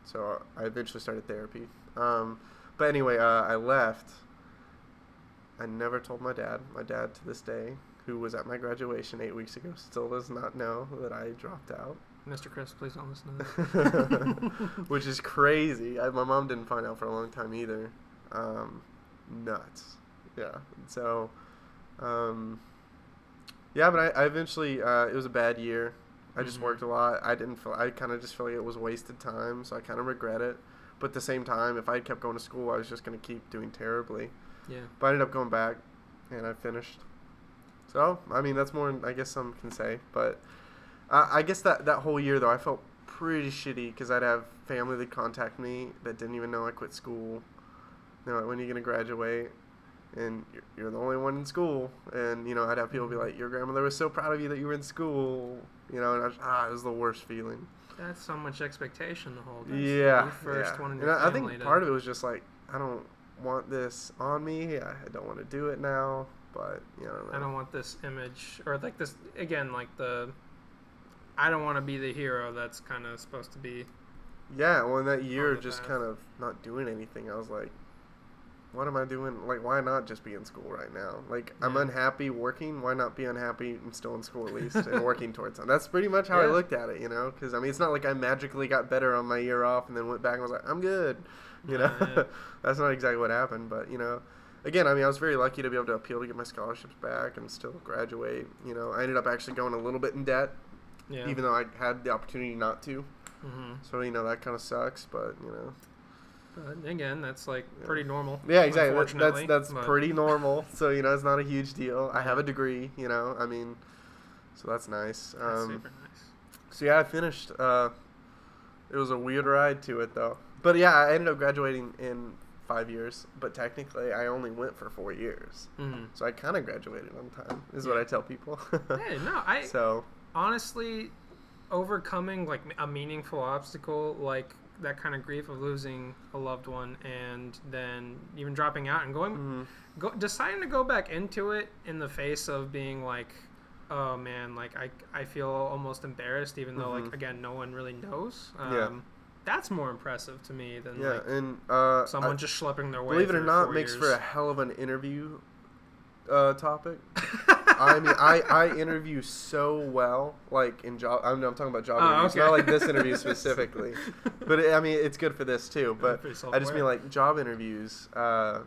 So I eventually started therapy. Um, but anyway, uh, I left. I never told my dad. My dad, to this day, who was at my graduation eight weeks ago, still does not know that I dropped out. Mr. Chris, please don't listen to this. which is crazy. I, my mom didn't find out for a long time either. Um, nuts. Yeah. So, um, yeah, but I, I eventually, uh, it was a bad year. I just Mhm. worked a lot. I didn't feel, I kind of just feel like it was wasted time, so I kind of regret it. But at the same time, if I had kept going to school, I was just going to keep doing terribly. yeah. But I ended up going back, and I finished. So I mean, that's more than I guess some can say. But uh, I guess that that whole year though, I felt pretty shitty because I'd have family that contact me that didn't even know I quit school. You know, when are you gonna graduate? And you're, you're the only one in school, and you know I'd have people be like, "Your grandmother was so proud of you that you were in school," you know, and I was, ah, it was the worst feeling. That's so much expectation to hold. That's Yeah, first yeah. one in And your I, I family think part of it was just like I don't want this on me. I, I don't want to do it now, but you know, I don't know. I don't want this image or like this again, like the. I don't want to be the hero that's kind of supposed to be. Yeah, well, in that year, just path. kind of not doing anything, I was like, what am I doing? Like, why not just be in school right now? Like, I'm unhappy working. Why not be unhappy and still in school at least and working towards something? That's pretty much how I looked at it, you know? Because, I mean, it's not like I magically got better on my year off and then went back and was like, I'm good. You know? Yeah, yeah. That's not exactly what happened, but, you know. Again, I mean, I was very lucky to be able to appeal to get my scholarships back and still graduate. You know, I ended up actually going a little bit in debt, Yeah. even though I had the opportunity not to. hmm So you know that kind of sucks, but you know. But again, that's like Yeah. pretty normal. Yeah, exactly. That- that's that's pretty normal. So you know, it's not a huge deal. I have a degree. You know, I mean, so that's nice. That's Um, super nice. so yeah, I finished. Uh, it was a weird ride to it though. But yeah, I ended up graduating in five years. But technically, I only went for four years. hmm So I kind of graduated on time. Is what I tell people. Hey, no, I so honestly overcoming like a meaningful obstacle like that kind of grief of losing a loved one and then even dropping out and going mhm. go, deciding to go back into it in the face of being like oh man like i, I feel almost embarrassed even though Mhm. like again no one really knows um, Yeah. That's more impressive to me than yeah, like and uh, someone I- just schlepping their way believe it or not, makes for a hell of an interview uh, topic. I mean, I, I interview so well, like in job. I'm, I'm talking about job Oh, interviews, okay. not like this interview specifically. but it, I mean, it's good for this too. But I just mean like job interviews. Uh,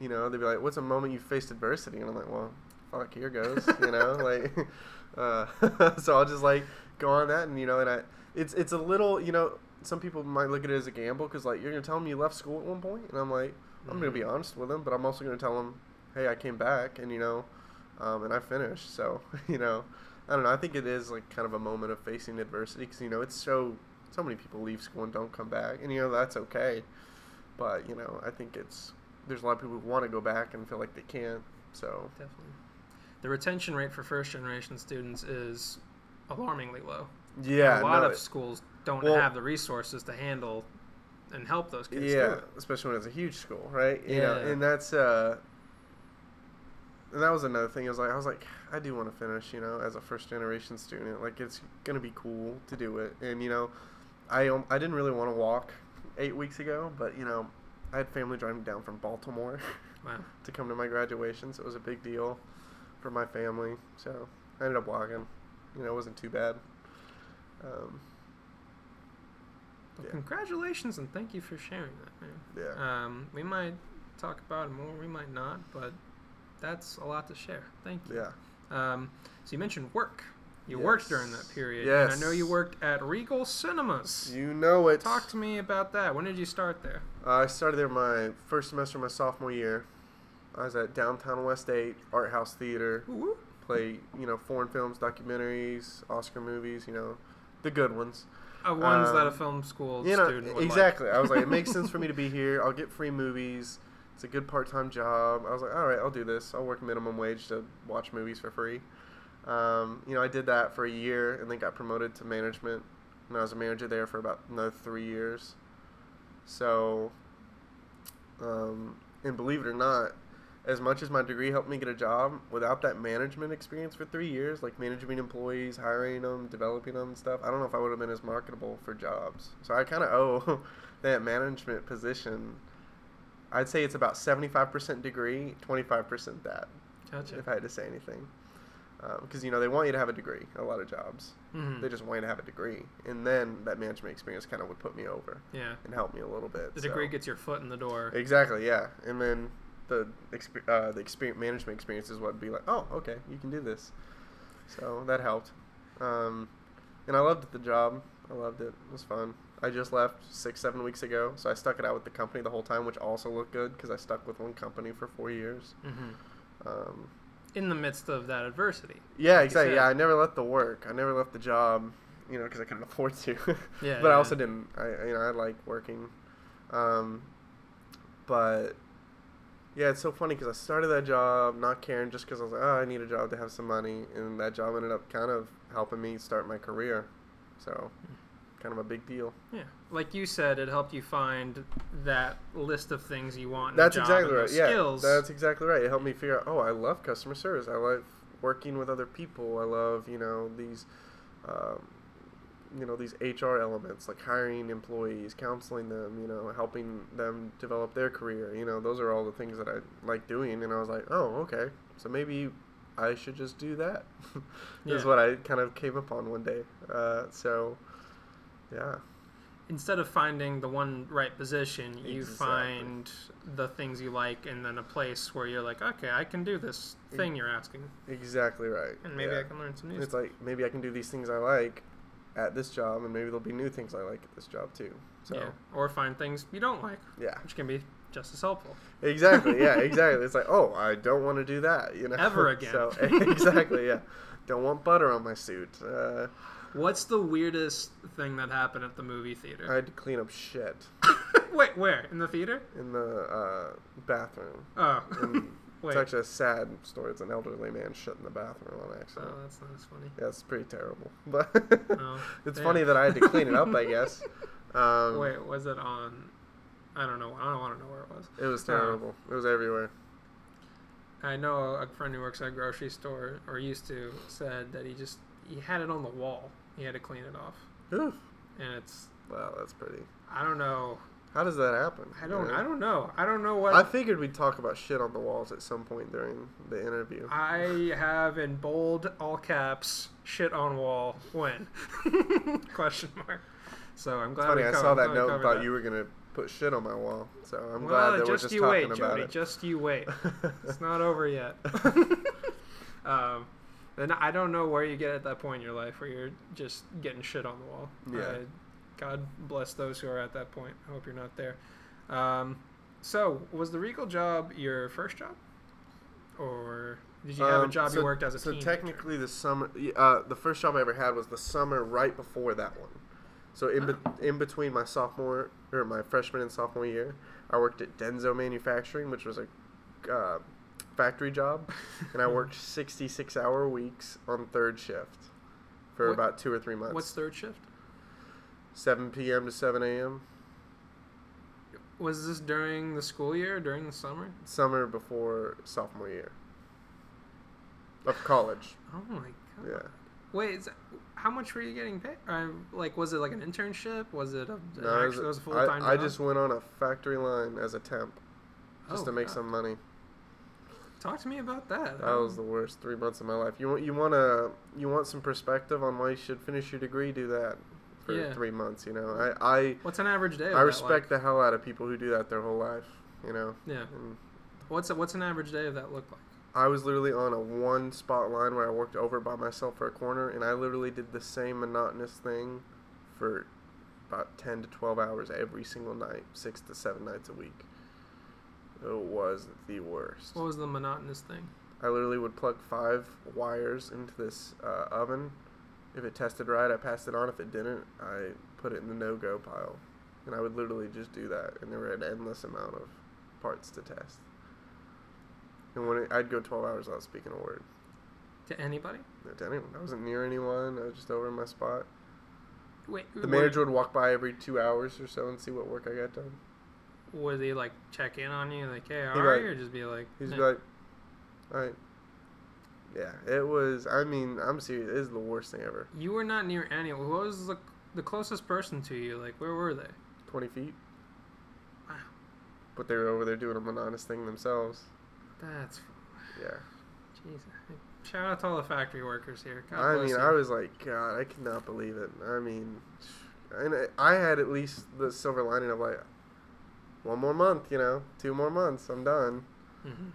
you know, they'd be like, "What's a moment you faced adversity?" And I'm like, "Well, fuck, here goes." You know, like, uh, so I'll just like go on that, and you know, and I, it's it's a little, you know, some people might look at it as a gamble because like you're gonna tell them you left school at one point, and I'm like, I'm gonna be Mhm. honest with them, but I'm also gonna tell them, hey, I came back, and you know, um, and I finished. So you know, I don't know. I think it is like kind of a moment of facing adversity because you know it's so so many people leave school and don't come back, and you know that's okay. But you know, I think it's there's a lot of people who want to go back and feel like they can't. So definitely the retention rate for first generation students is alarmingly low yeah, a lot no, of schools don't well- have the resources to handle and help those kids. yeah, especially when it's a huge school, right? You know, Yeah. and that's uh, and that was another thing. I was like, I was like, I do want to finish, you know, as a first generation student. Like, it's gonna be cool to do it, and you know, I um, I didn't really want to walk eight weeks ago, but you know, I had family driving down from Baltimore Wow. to come to my graduation, so it was a big deal for my family. So I ended up walking. You know, it wasn't too bad. Um, Well, Yeah. Congratulations and thank you for sharing that, man. yeah. Um, we might talk about it more, we might not, but that's a lot to share. Thank you. Yeah. Um, so you mentioned work. You worked during that Yes. period. And I know you worked at Regal Cinemas. You know it. Talk to me about that. When did you start there? Uh, I started there my first semester of my sophomore year. I was at downtown West 8 Art House Theater. Woo-woo. Play, you know, foreign films, documentaries, Oscar movies, you know, the good ones. Uh, ones that a Um, film school You know, student exactly. I was like, it makes sense for me to be here. I'll get free movies. It's a good part-time job. I was like, all right, I'll do this. I'll work minimum wage to watch movies for free. Um, you know, I did that for a year and then got promoted to management. And I was a manager there for about another three years. So, um, and believe it or not, as much as my degree helped me get a job, without that management experience for three years, like managing employees, hiring them, developing them, and stuff, I don't know if I would have been as marketable for jobs. So I kind of owe that management position. I'd say it's about seventy-five percent degree, twenty-five percent that. Gotcha. If I had to say anything, because you know they want you to have a degree. A lot of jobs, Mhm. they just want you to have a degree, and then that management experience kind of would put me over Yeah. and help me a little bit. The so. degree gets your foot in the door. Exactly, yeah. And then the exp- uh, the experience management experience is what would be like. Oh, okay, you can do this. So that helped. Um, and I loved the job. I loved it. It was fun. I just left six, seven weeks ago, so I stuck it out with the company the whole time, which also looked good because I stuck with one company for four years. hmm Um, In the midst of that adversity. yeah, Like exactly. Yeah, I never left the work. I never left the job, you know, because I couldn't afford to. Yeah, but I also didn't. I you know I like working, um, but yeah, it's so funny because I started that job not caring just because I was like, oh, I need a job to have some money, and that job ended up kind of helping me start my career. So, kind of a big deal. Yeah. Like you said, it helped you find that list of things you want in That's a job exactly and right. Yeah, skills. that's exactly right. It helped me figure out. Oh, I love customer service. I love working with other people. I love you know these, um, you know these HR elements like hiring employees, counseling them. You know, helping them develop their career. You know, those are all the things that I like doing. And I was like, oh, okay. So maybe I should just do that. is Yeah. what I kind of came upon one day. Uh, so, yeah. Instead of finding the one right position, you find the things you like and then a place where you're like, okay, I can do this thing you're asking. Exactly right. And maybe yeah. I can learn some new It's stuff. like maybe I can do these things I like at this job, and maybe there'll be new things I like at this job too. So Yeah. Or find things you don't like, yeah, which can be just as helpful. exactly. Yeah, exactly. It's like oh, I don't want to do that. You know, Ever again. so exactly. Yeah, don't want butter on my suit. Uh, What's the weirdest thing that happened at the movie theater? I had to clean up shit Wait, where? In the theater? in the uh, bathroom. Oh. And Wait. it's actually a sad story. It's an elderly man shit in the bathroom on accident. Oh, that's not as funny. Yeah, it's pretty terrible, but Oh, it's damn. funny that I had to clean it up. I guess. Um, Wait, was it on? I don't know. I don't want to know where it was. It was Oh. terrible. It was everywhere. I know a friend who works at a grocery store, or used to, said that he just he had it on the wall. He had to clean it off, Oof. and it's Wow, that's pretty. I don't know. How does that happen? I don't. know? I don't know. I don't know what. I figured we'd talk about shit on the walls at some point during the interview. I have in bold all caps shit on wall when question mark. So I'm glad. Funny, we I co- saw that note and covered thought you were gonna put shit on my wall. So I'm well, glad that we're just just you talking wait, about Jody. it. Just you wait. it's not over yet. um, then I don't know where you get at that point in your life where you're just getting shit on the wall. Yeah. Uh, God bless those who are at that point. I hope you're not there. Um, so, was the Regal job your first job, or did you have a Um, job so, you worked as a So technically, the summer, uh, the first job I ever had was the summer right before that one. So in, be- in between my sophomore or my freshman and sophomore year, I worked at Denso Manufacturing, which was a uh, factory job, and I worked 66 hour weeks on third shift for What- about two or three months. What's third shift? 7 p.m. to 7 a.m. Was this during the school year or during the summer? Summer before sophomore year of college. Oh my god. Yeah. Wait, is that, how much were you getting paid? Uh, like, was it like an internship? Was it a, No, it actual, was a full time I, I just went on a factory line as a temp just Oh, to make God. some money. Talk to me about that. That was the worst three months of my life. You want you want to you want some perspective on why you should finish your degree? Do that for Yeah. three months. You know, I I, What's an average day? Of I respect like? the hell out of people who do that their whole life. You know, Yeah. and What's a, what's an average day of that look like? I was literally on a one spot line where I worked over by myself for a corner, and I literally did the same monotonous thing for about ten to twelve hours every single night, six to seven nights a week. It was the worst. What was the monotonous thing? I literally would plug five wires into this uh, oven. If it tested right, I passed it on. If it didn't, I put it in the no-go pile. And I would literally just do that, and there were an endless amount of parts to test. And when it, I'd go 12 hours without speaking a word. To anybody? To anyone. I wasn't near anyone. I was just over in my spot. Wait. The manager would walk by every two hours or so and see what work I got done. would he like check in on you, like, "Hey, how are like- you?" Or just be like, He's "Eh." like, all right. Yeah, it was. I mean, I'm serious. It is the worst thing ever. "You were not near anyone. What was the the closest person to you? Like, where were they?" 20 feet. Wow. But they were over there doing a monotonous thing themselves. That's Yeah. Jesus. Shout out to all the factory workers here. God I mean, you. I was like, God, I cannot believe it. I mean, and I- had at least the silver lining of like, one more month, you know, two more months, I'm done. Mhm.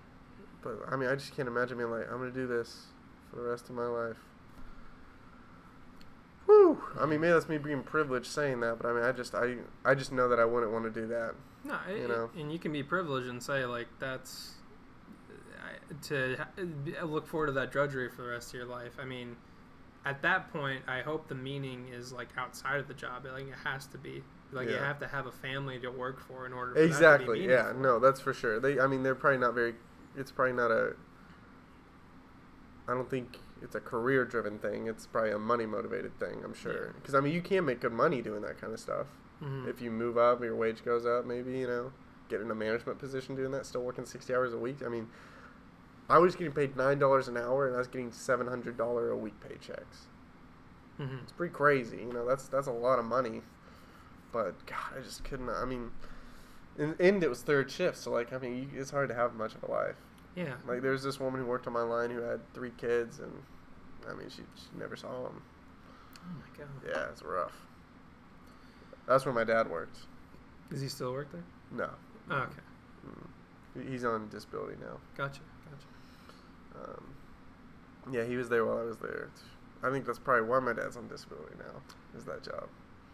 But I mean, I just can't imagine being like, I'm gonna do this for the rest of my life. Whew. I mean, maybe that's me being privileged saying that, but I mean, I just, I, I just know that I wouldn't want to do that. No, it, you know. and you can be privileged and say like that's to look forward to that drudgery for the rest of your life. I mean, at that point, I hope the meaning is like outside of the job. Like it has to be. Like you have to have a family to work for in order. For That to Exactly. Yeah. No, that's for sure. They. I mean, they're probably not very. It's probably not a. I don't think it's a career-driven thing. It's probably a money-motivated thing. I'm sure. Because I mean, you can make good money doing that kind of stuff. Mhm. If you move up, your wage goes up. Maybe you know, get in a management position doing that. Still working 60 hours a week. I mean, I was getting paid nine dollars an hour, and I was getting seven hundred dollar a week paychecks. Mhm. It's pretty crazy. You know, that's that's a lot of money. But God, I just couldn't. I mean, in and it was third shift, so like, I mean, you, it's hard to have much of a life. Yeah. Like, there was this woman who worked on my line who had three kids, and I mean, she, she never saw them. Oh my god. Yeah, it's rough. That's where my dad worked. Does he still work there? No, Oh, okay. Mm. He's on disability now. Gotcha. Gotcha. Um, yeah, he was there while I was there. I think that's probably why my dad's on disability now. Is that job?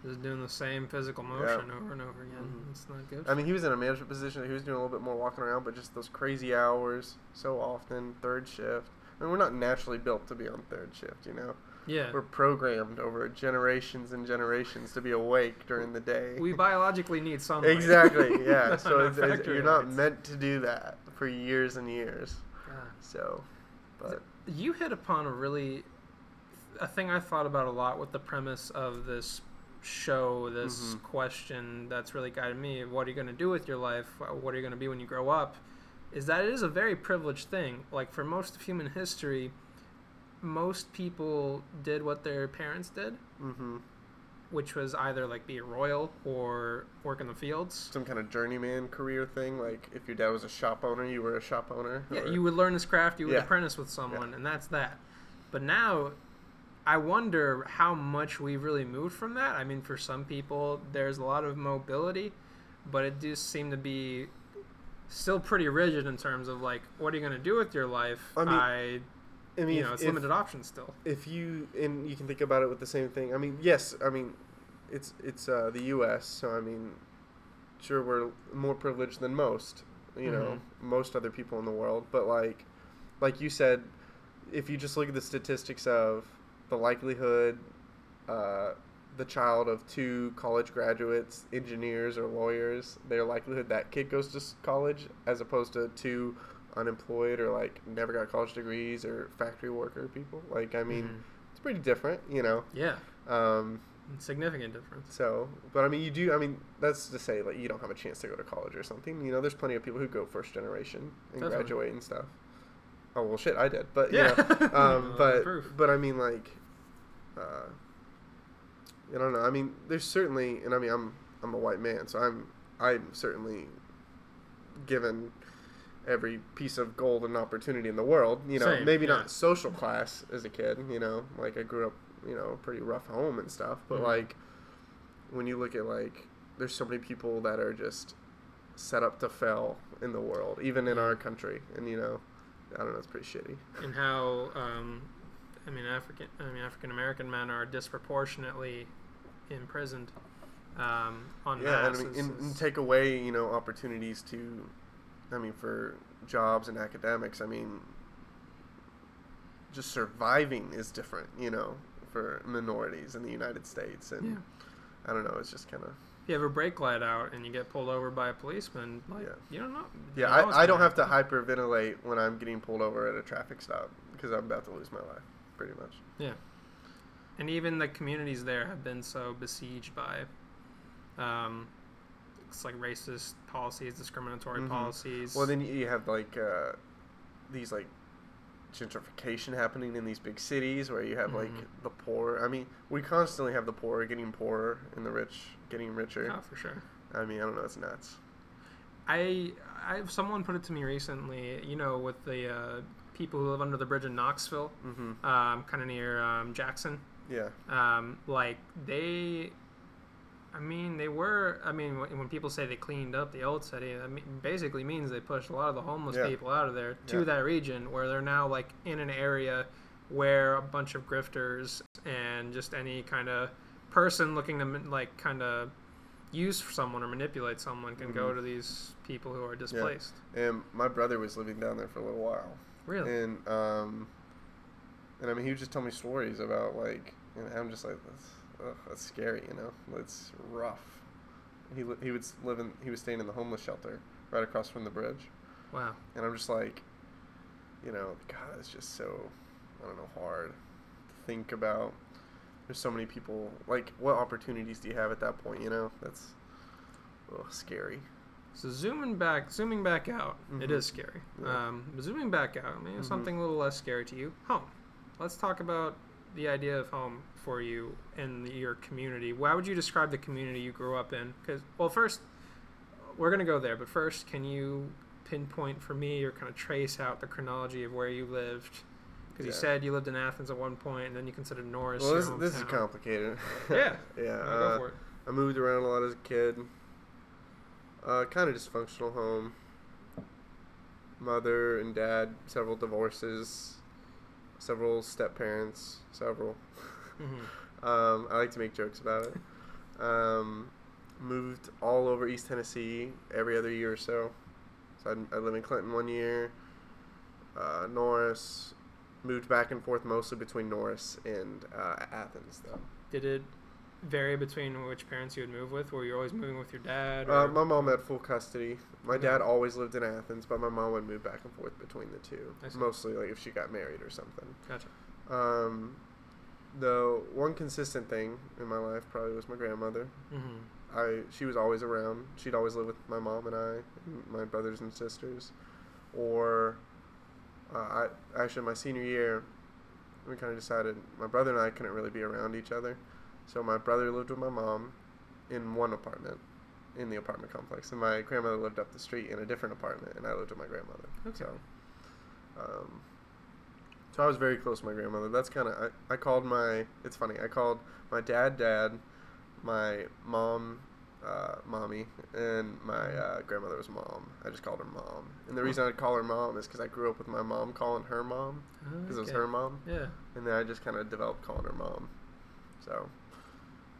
Just doing the same physical motion over and over again. Mhm. It's not good. I mean, he was in a management position. He was doing a little bit more walking around, but just those crazy hours so often, third shift. I mean, we're not naturally built to be on third shift, you know. yeah. We're programmed over generations and generations to be awake during the day. We biologically need sunlight. exactly, yeah. so it's, it's, you're not lights. meant to do that for years and years. God. So, but You hit upon a really a thing I thought about a lot with the premise of this show, this Mhm. question that's really guided me. What are you going to do with your life? What are you going to be when you grow up? Is that it is a very privileged thing. Like for most of human history, most people did what their parents did, hmm which was either like be a royal or work in the fields. some kind of journeyman career thing. Like if your dad was a shop owner, you were a shop owner. Yeah, or- you would learn this craft, you would Yeah. apprentice with someone, and that's that. But now, I wonder how much we've really moved from that. I mean, for some people, there's a lot of mobility, but it does seem to be still pretty rigid in terms of like, what are you going to do with your life? I mean, I, I mean, you if- know, it's if- limited options still. if you and you can think about it with the same thing. I mean, yes, I mean, it's it's uh, the U.S. So I mean, sure we're more privileged than most. You know, most other people in the world. But like, like you said, if you just look at the statistics of the likelihood, uh, the child of two college graduates, engineers or lawyers, their likelihood that kid goes to college as opposed to two unemployed or like never got college degrees or factory worker people. Like, I mean, Mhm. it's pretty different, you know. Yeah, Um, significant difference. so, but I mean, you do. I mean, that's to say, like, you don't have a chance to go to college or something. You know, there's plenty of people who go first generation and Definitely. graduate and stuff. Oh well, shit, I did, but Yeah. yeah. um, Uh, but proof. but I mean, like, uh, I don't know. I mean, there's certainly, and I mean, I'm I'm a white man, so I'm I'm certainly given every piece of gold and opportunity in the world. You know, Same, maybe yeah. not social class as a kid. You know, like I grew up, you know, a pretty rough home and stuff. But Mhm. like, when you look at like, there's so many people that are just set up to fail in the world, even in our country, and you know, I don't know, it's pretty shitty. and how um, I mean African I mean African American men are disproportionately imprisoned um, on yeah, and. I mean, and, and take away you know opportunities to, I mean, for jobs and academics. I mean, just surviving is different, you know, for minorities in the United States, and Yeah. I don't know, it's just kind of you have a brake light out and you get pulled over by a policeman, like Yeah. you don't know. yeah. you know what's I, I don't have to hyperventilate when I'm getting pulled over at a traffic stop because I'm about to lose my life, pretty much. Yeah, and even the communities there have been so besieged by um, it's like racist policies, discriminatory Mhm. policies. Well, then you have like uh, these like gentrification happening in these big cities where you have like Mhm. the poor. I mean, we constantly have the poor getting poorer and the rich getting richer. oh, for sure. I mean, I don't know, it's nuts. I, I someone put it to me recently. You know, with the uh, people who live under the bridge in Knoxville, hmm um, kind of near um, Jackson. Yeah. Um, like they, I mean, they were. I mean, when, when people say they cleaned up the old city, that mean, basically means they pushed a lot of the homeless Yeah. people out of there to Yeah. that region, where they're now like in an area where a bunch of grifters and just any kind of person looking to like kind of use someone or manipulate someone can go Mhm. to these people who are displaced. And my brother was living down there for a little while. Really? And um, and I mean, he would just tell me stories about like, and I'm just like, that's, ugh, that's scary, you know. It's rough. He li- he would s- live in he was staying in the homeless shelter right across from the bridge, Wow. and I'm just like, you know, God, it's just so, I don't know, hard to think about. There's so many people. Like, what opportunities do you have at that point? You know, that's ugh, scary. So zooming back, zooming back out, it Mhm. is scary. Yeah. Um, zooming back out, maybe Mhm. something a little less scary to you. Home. Let's talk about the idea of home for you and your community. Why would you describe the community you grew up in? Because, well, first, we're gonna go there. But first, can you pinpoint for me or kind of trace out the chronology of where you lived? Because you said you lived in Athens at one point, and then you considered Norris. Well, this, this is complicated. Yeah. yeah. Yeah, uh, go for it. I moved around a lot as a kid. Uh, kind of dysfunctional home. Mother and dad, several divorces, several step parents, several. Mhm. Um, I like to make jokes about it. Um, moved all over East Tennessee every other year or so. So I, I live in Clinton one year, uh, Norris. Moved back and forth mostly between Norris and uh, Athens, though. Did it vary between which parents you would move with? Were you always moving with your dad? Uh, my mom had full custody. My Okay. dad always lived in Athens, but my mom would move back and forth between the two. Mostly like if she got married or something. Gotcha. Um, the one consistent thing in my life probably was my grandmother. Mm-hmm. I she was always around. She'd always live with my mom and I, and my brothers and sisters. Or, uh, I actually my senior year, we kind of decided my brother and I couldn't really be around each other, so my brother lived with my mom, in one apartment, in the apartment complex, and my grandmother lived up the street in a different apartment, and I lived with my grandmother. Okay. So, um, so I was very close to my grandmother. That's kind of I, I called my. It's funny. I called my dad, dad, my mom, uh, mommy, and my uh, grandmother was mom. I just called her mom. And the reason I call her mom is because I grew up with my mom calling her mom because it was her mom, Yeah. and then I just kind of developed calling her mom. So,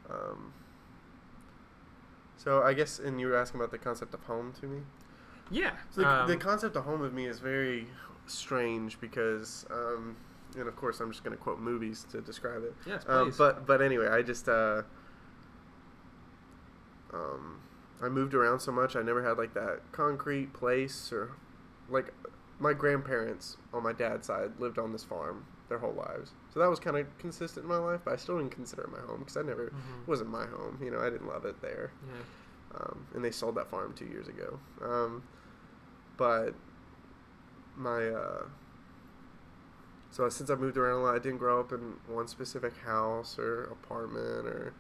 um, so I guess, and you were asking about the concept of home to me. Yeah. So the, the um, concept of home of me is very strange because, um, and of course, I'm just going to quote movies to describe it. yes, Um, please. but but anyway, I just uh, um, I moved around so much. I never had like that concrete place or like my grandparents on my dad's side lived on this farm their whole lives, so that was kind of consistent in my life. But I still didn't consider it my home because I never it Mhm. wasn't my home. You know, I didn't love it there yeah. um, and they sold that farm two years ago. Um, but my uh, so since I moved around a lot, I didn't grow up in one specific house or apartment or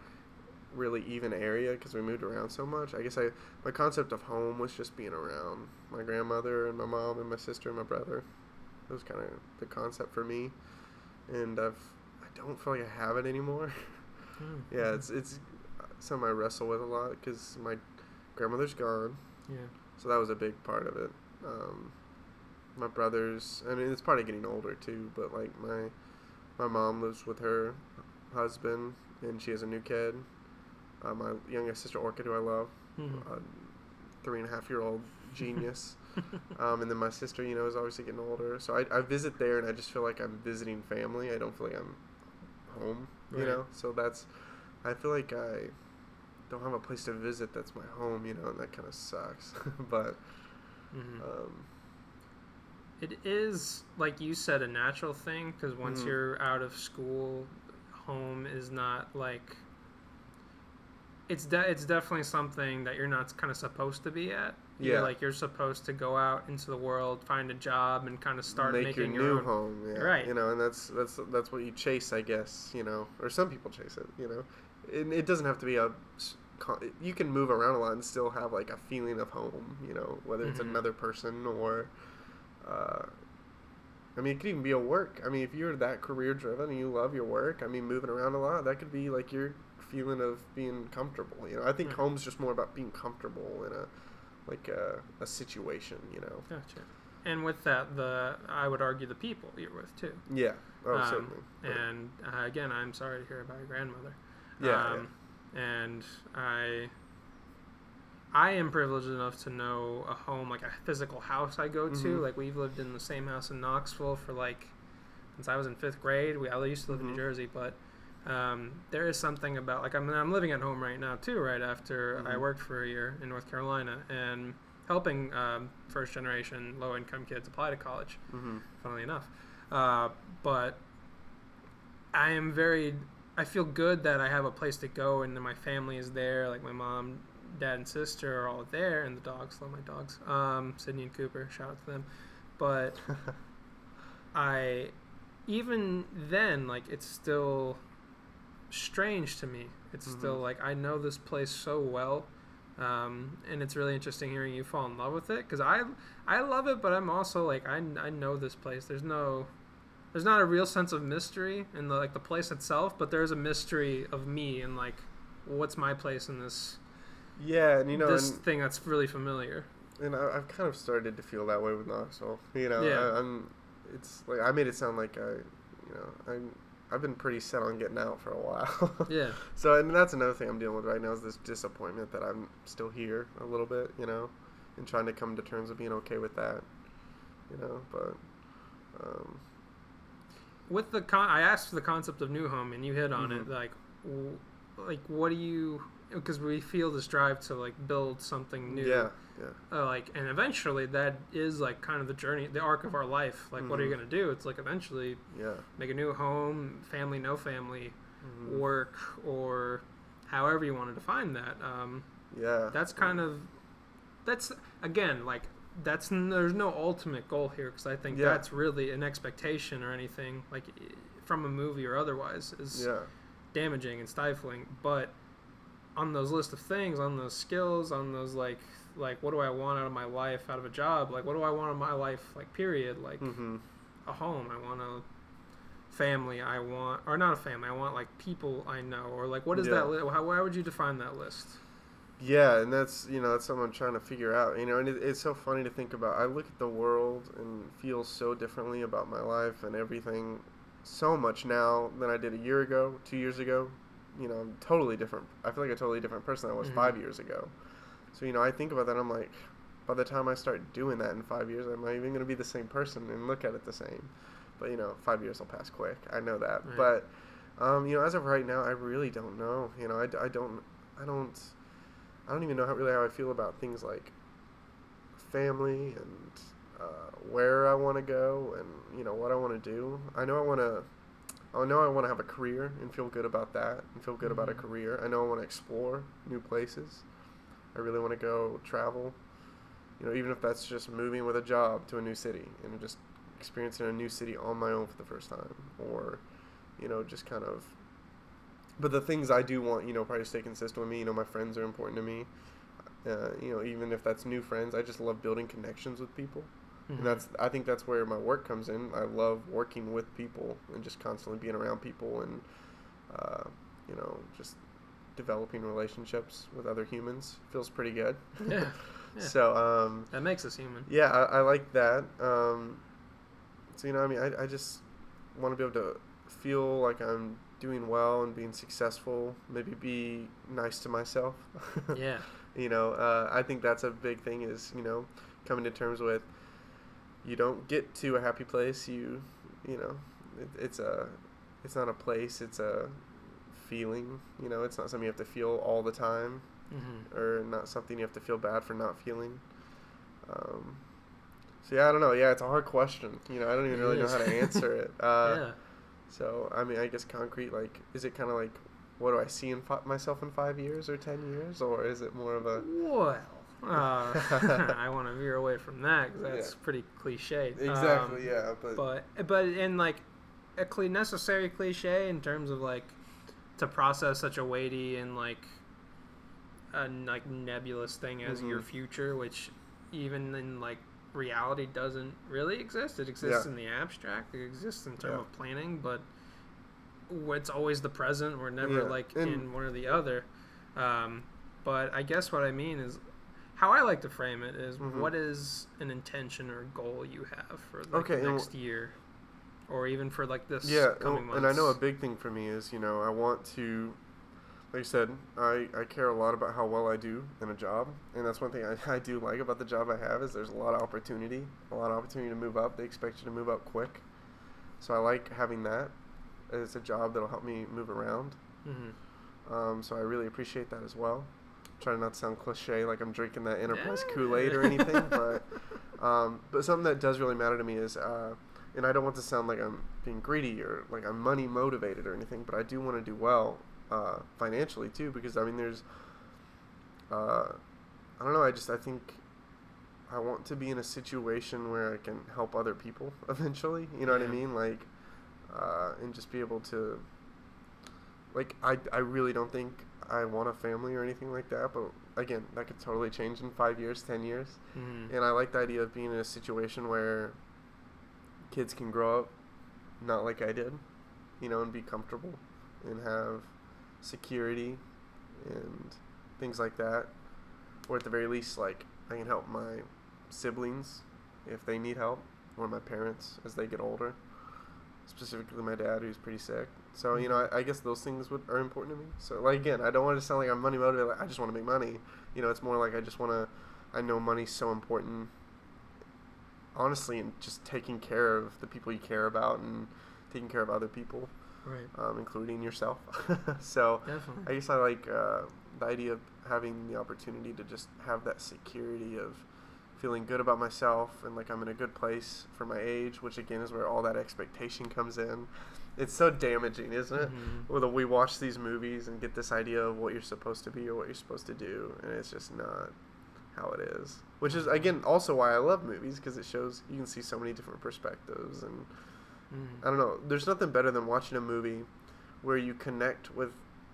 really even area because we moved around so much. I guess I my concept of home was just being around my grandmother and my mom and my sister and my brother. That was kind of the concept for me, and I've I don't feel like I have it anymore. Mm, yeah, it's it's something I wrestle with a lot because my grandmother's gone, yeah. so that was a big part of it. Um, my brothers, I mean, it's part of getting older too. But like my my mom lives with her husband, and she has a new kid. Uh, my youngest sister Orchid, who I love, Mhm. a three and a half year old genius. um, and then my sister, you know, is obviously getting older. So I, I visit there, and I just feel like I'm visiting family. I don't feel like I'm home, you Right. know. So that's, I feel like I don't have a place to visit that's my home, you know, and that kind of sucks. but Mhm. um, It is like you said a natural thing because once Mhm. you're out of school, home is not like it's de- it's definitely something that you're not kind of supposed to be at. You're, Yeah. like you're supposed to go out into the world, find a job, and kind of start make your making new own. home. Yeah. Right. You know, and that's that's that's what you chase, I guess. You know, or some people chase it. You know, it, it doesn't have to be a You can move around a lot and still have like a feeling of home. You know, whether it's Mhm. another person or. Uh, I mean, it could even be a work. I mean, if you're that career driven and you love your work, I mean, moving around a lot, that could be like your feeling of being comfortable. You know, I think Mm. home's just more about being comfortable in a, like a, a situation. You know. Gotcha. And with that, the I would argue the people you're with too. Yeah. Oh, Um, certainly. And uh, again, I'm sorry to hear about your grandmother. Yeah, Um, And I, I am privileged enough to know a home, like a physical house I go to. Mhm. Like we've lived in the same house in Knoxville for like since I was in fifth grade. We I used to live in Mhm. New Jersey, but um, there is something about like I mean I'm living at home right now too. Right after I Mhm. worked for a year in North Carolina and helping um, first generation low income kids apply to college Mhm. funnily enough. Uh, but I am very, I feel good that I have a place to go and my family is there. Like my mom, dad, and sister are all there, and the dogs. Love my dogs. Um, Sydney and Cooper. Shout out to them. But I, even then, like it's still strange to me. It's still Mhm. like I know this place so well. Um, and it's really interesting hearing you fall in love with it because I I love it, but I'm also like I, I know this place. There's no there's not a real sense of mystery in the like the place itself, but there's a mystery of me and like what's my place in this yeah, and you know, this and, thing that's really familiar. and I, I've kind of started to feel that way with Knoxville. You know, Yeah. I, I'm. It's like I made it sound like I, you know, I'm. I've been pretty set on getting out for a while. Yeah. So and that's another thing I'm dealing with right now is this disappointment that I'm still here a little bit, you know, and trying to come to terms with being okay with that, you know. But um, With the con, I asked for the concept of new home, and you hit on it. Mhm. Like, w- like what do you? Because we feel this drive to like build something new. yeah, yeah, uh, like and eventually that is like kind of the journey the arc of our life like what are you Mhm. going to do it's like eventually yeah. make a new home family no family Mhm. work or however you want to define that um, Yeah. that's kind of that's again like that's there's no ultimate goal here because i think Yeah. that's really an expectation or anything like from a movie or otherwise is yeah. damaging and stifling but on those list of things on those skills on those like like what do i want out of my life out of a job like what do i want in my life like period like Mm-hmm. a home i want a family i want or not a family i want like people i know or like what is Yeah. that li- how, why would you define that list Yeah, and that's you know that's something I'm trying to figure out. You know, and it, it's so funny to think about. I look at the world and feel so differently about my life and everything, so much now than I did a year ago, two years ago. You know, I'm totally different. I feel like a totally different person than I was Mhm. five years ago. So you know, I think about that. I'm like, by the time I start doing that in five years, I'm not even going to be the same person and look at it the same. But you know, five years will pass quick. I know that. Right. But um, you know, as of right now, I really don't know. You know, I, I don't, I don't, I don't even know how really how I feel about things like family and uh, where I want to go and you know what I want to do. I know I want to. I know I want to have a career and feel good about that and feel good about a Mhm. career. I know I want to explore new places. I really want to go travel. You know, even if that's just moving with a job to a new city and just experiencing a new city on my own for the first time, or you know, just kind of. But the things I do want, you know, probably stay consistent with me. You know, my friends are important to me. Uh, you know, even if that's new friends, I just love building connections with people. Mhm. And that's I think that's where my work comes in. I love working with people and just constantly being around people and uh, you know just developing relationships with other humans feels pretty good. Yeah, yeah. So um, that makes us human yeah, I, I like that. Um, so you know, I mean, I, I just want to be able to feel like I'm doing well and being successful. Maybe be nice to myself. yeah you know, uh, I think that's a big thing. Is you know, coming to terms with you don't get to a happy place. You you know, it, it's a it's not a place. It's a feeling. You know, it's not something you have to feel all the time hmm or not something you have to feel bad for not feeling. Um, so yeah, I don't know. Yeah, it's a hard question. You know, I don't even It really know how to answer it. Uh, yeah So I mean, I guess concrete. Like, is it kind of like what do I see in fi- myself in five years or ten years, or is it more of a Well, uh, I want to veer away from that because that's Yeah. pretty cliche. exactly Um, yeah, but, but but in like a cle- necessary cliche in terms of like to process such a weighty and like a like nebulous thing as your Mhm. future which even in like reality doesn't really exist it exists Yeah. in the abstract it exists in terms Yeah. of planning but it's always the present we're never Yeah, like and- in one or the other um, but i guess what i mean is how i like to frame it is Mhm. what is an intention or goal you have for like Okay, next year or even for like this yeah, coming and, and I know a big thing for me is you know I want to, like I said, I, I care a lot about how well I do in a job, and that's one thing I, I do like about the job I have is there's a lot of opportunity, a lot of opportunity to move up. They expect you to move up quick, so I like having that. It's a job that'll help me move around, Mhm. um, so I really appreciate that as well. Trying not to sound cliche like I'm drinking that Enterprise Yeah. Kool Aid or anything, but um, but something that does really matter to me is, uh, and I don't want to sound like I'm being greedy or like I'm money motivated or anything, but I do want to do well uh, financially too because I mean there's, uh, I don't know, I just I think I want to be in a situation where I can help other people eventually. You know what I mean? Like, uh, and just be able to. Like I, I really don't think I want a family or anything like that, but again, that could totally change in five years, ten years. Mhm. And I like the idea of being in a situation where kids can grow up not like I did, you know, and be comfortable and have security and things like that. Or at the very least, like, I can help my siblings if they need help, or my parents as they get older. Specifically, my dad, who's pretty sick. So, you know, I, I guess those things would, are important to me. So, like, again, I don't want to sound like I'm money motivated. Like, I just want to make money. You know, it's more like I just want to. I know money's so important. Honestly, and just taking care of the people you care about and taking care of other people, right um, including yourself. so, definitely I guess I like uh, the idea of having the opportunity to just have that security of feeling good about myself and like I'm in a good place for my age, which again is where all that expectation comes in. It's so damaging, isn't it? Mhm. Whether we watch these movies and get this idea of what you're supposed to be or what you're supposed to do, and it's just not how it is. Which is again also why I love movies because it shows you can see so many different perspectives and Mhm. I don't know. There's nothing better than watching a movie where you connect with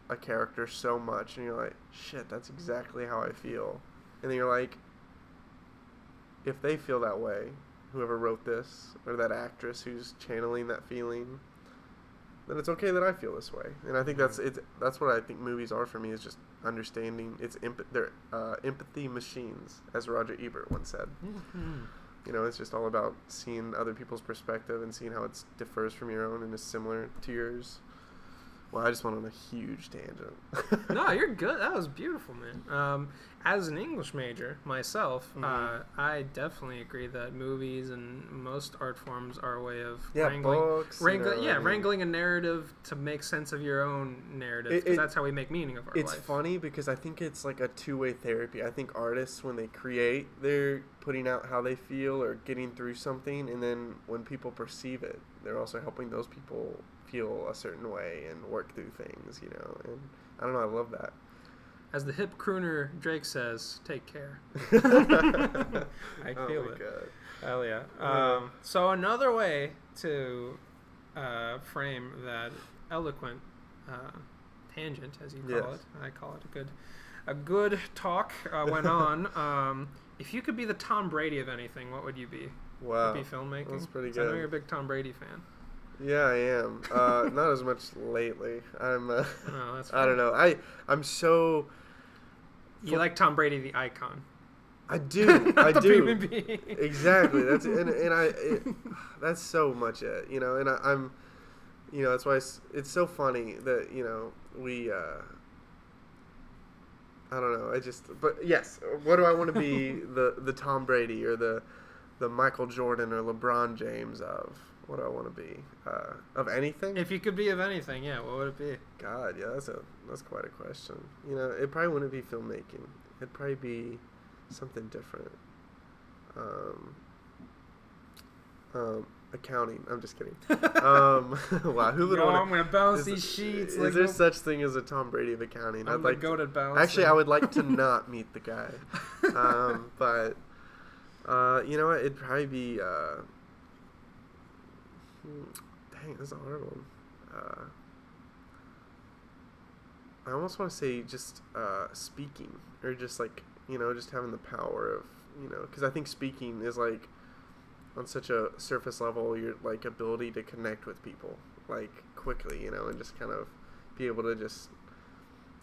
a character so much and you're like, shit, that's exactly how I feel. And then you're like, if they feel that way, whoever wrote this, or that actress who's channeling that feeling, then it's okay that I feel this way. And I think that's it's that's what I think movies are for me is just understanding. It's emp- they're uh, empathy machines, as Roger Ebert once said. Mhm. You know, it's just all about seeing other people's perspective and seeing how it differs from your own and is similar to yours. Well, I just went on a huge tangent. no, you're good. That was beautiful, man. Um, as an English major myself, Mhm. uh, I definitely agree that movies and most art forms are a way of Yeah, wrangling, books. you wrangling, know, yeah, wrangling a narrative to make sense of your own narrative. It- it- that's how we make meaning of our It's life. funny because I think it's like a two way therapy. I think artists, when they create, they're putting out how they feel or getting through something, and then when people perceive it, they're also helping those people feel a certain way and work through things, you know. And I don't know, I love that. As the hip crooner Drake says, "Take care." I oh feel my it. God. Hell yeah. Yeah. Um, so another way to uh, frame that eloquent uh, tangent, as you call Yes. it, I call it a good, a good talk uh, went on. Um, if you could be the Tom Brady of anything, what would you be? Wow. Would be filmmaking? that's pretty 'Cause I know you're a big Tom Brady fan. Yeah, I am. Uh, not as much lately. I'm. Uh, No, that's. I don't know. I I'm so. You like Tom Brady, the icon. I do. I do. human being. exactly that's and, and i it, that's so much it you know and I, i'm you know that's why it's, it's so funny that you know we uh i don't know i just but yes what do i want to be the the tom brady or the the michael jordan or lebron james of what do i want to be uh of anything If you could be of anything, yeah, what would it be? God, yeah, that's a that's quite a question. You know, it probably wouldn't be filmmaking. It'd probably be something different. Um, um, accounting. I'm just kidding. um, wow, who would Yo, want I'm gonna bounce is, these sheets. Is like there no- such thing as a Tom Brady of accounting? I'm I'd like. To, goated bouncer. actually, I would like to not meet the guy. Um, but uh, you know what? It'd probably be. Uh, dang, this is a hard one. Uh, I almost want to say just uh, speaking, or just like you know, just having the power of you know, because I think speaking is like on such a surface level, your like ability to connect with people like quickly, you know, and just kind of be able to just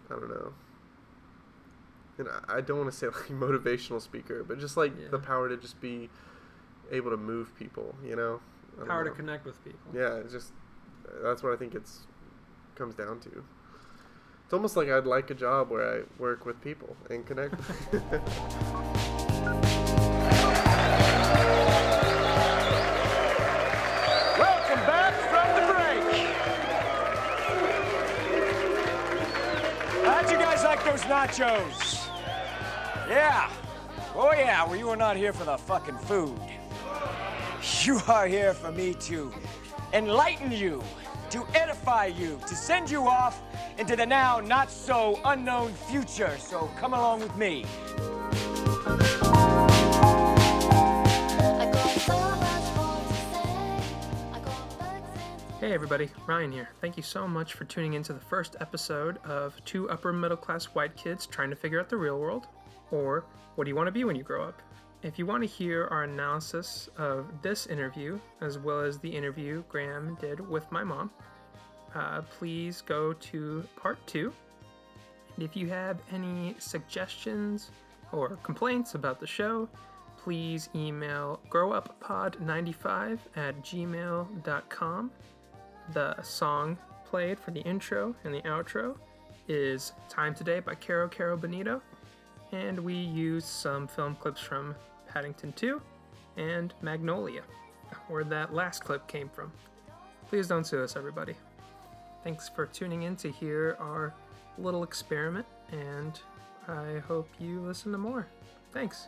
I don't know. And I- I don't want to say like motivational speaker, but just like the power to just be able to move people, you know. I don't power to connect with people. Yeah, it's just that's what I think it's comes down to. It's almost like I'd like a job where I work with people and connect. Welcome back from the break. How'd you guys like those nachos? Yeah. Oh yeah, well you were not here for the fucking food. You are here for me to enlighten you, to edify you, to send you off into the now not so unknown future. So come along with me. I got so much more to say. I got books and Hey everybody, Ryan here. Thank you so much for tuning into the first episode of two upper middle class white kids trying to figure out the real world, or what do you want to be when you grow up? If you want to hear our analysis of this interview, as well as the interview Graham did with my mom, uh, please go to part two. And if you have any suggestions or complaints about the show, please email growuppod95 at gmail.com. The song played for the intro and the outro is Time Today by Caro Caro Bonito, and we use some film clips from Paddington 2 and Magnolia, where that last clip came from. Please don't sue us, everybody. Thanks for tuning in to hear our little experiment, and I hope you listen to more. Thanks.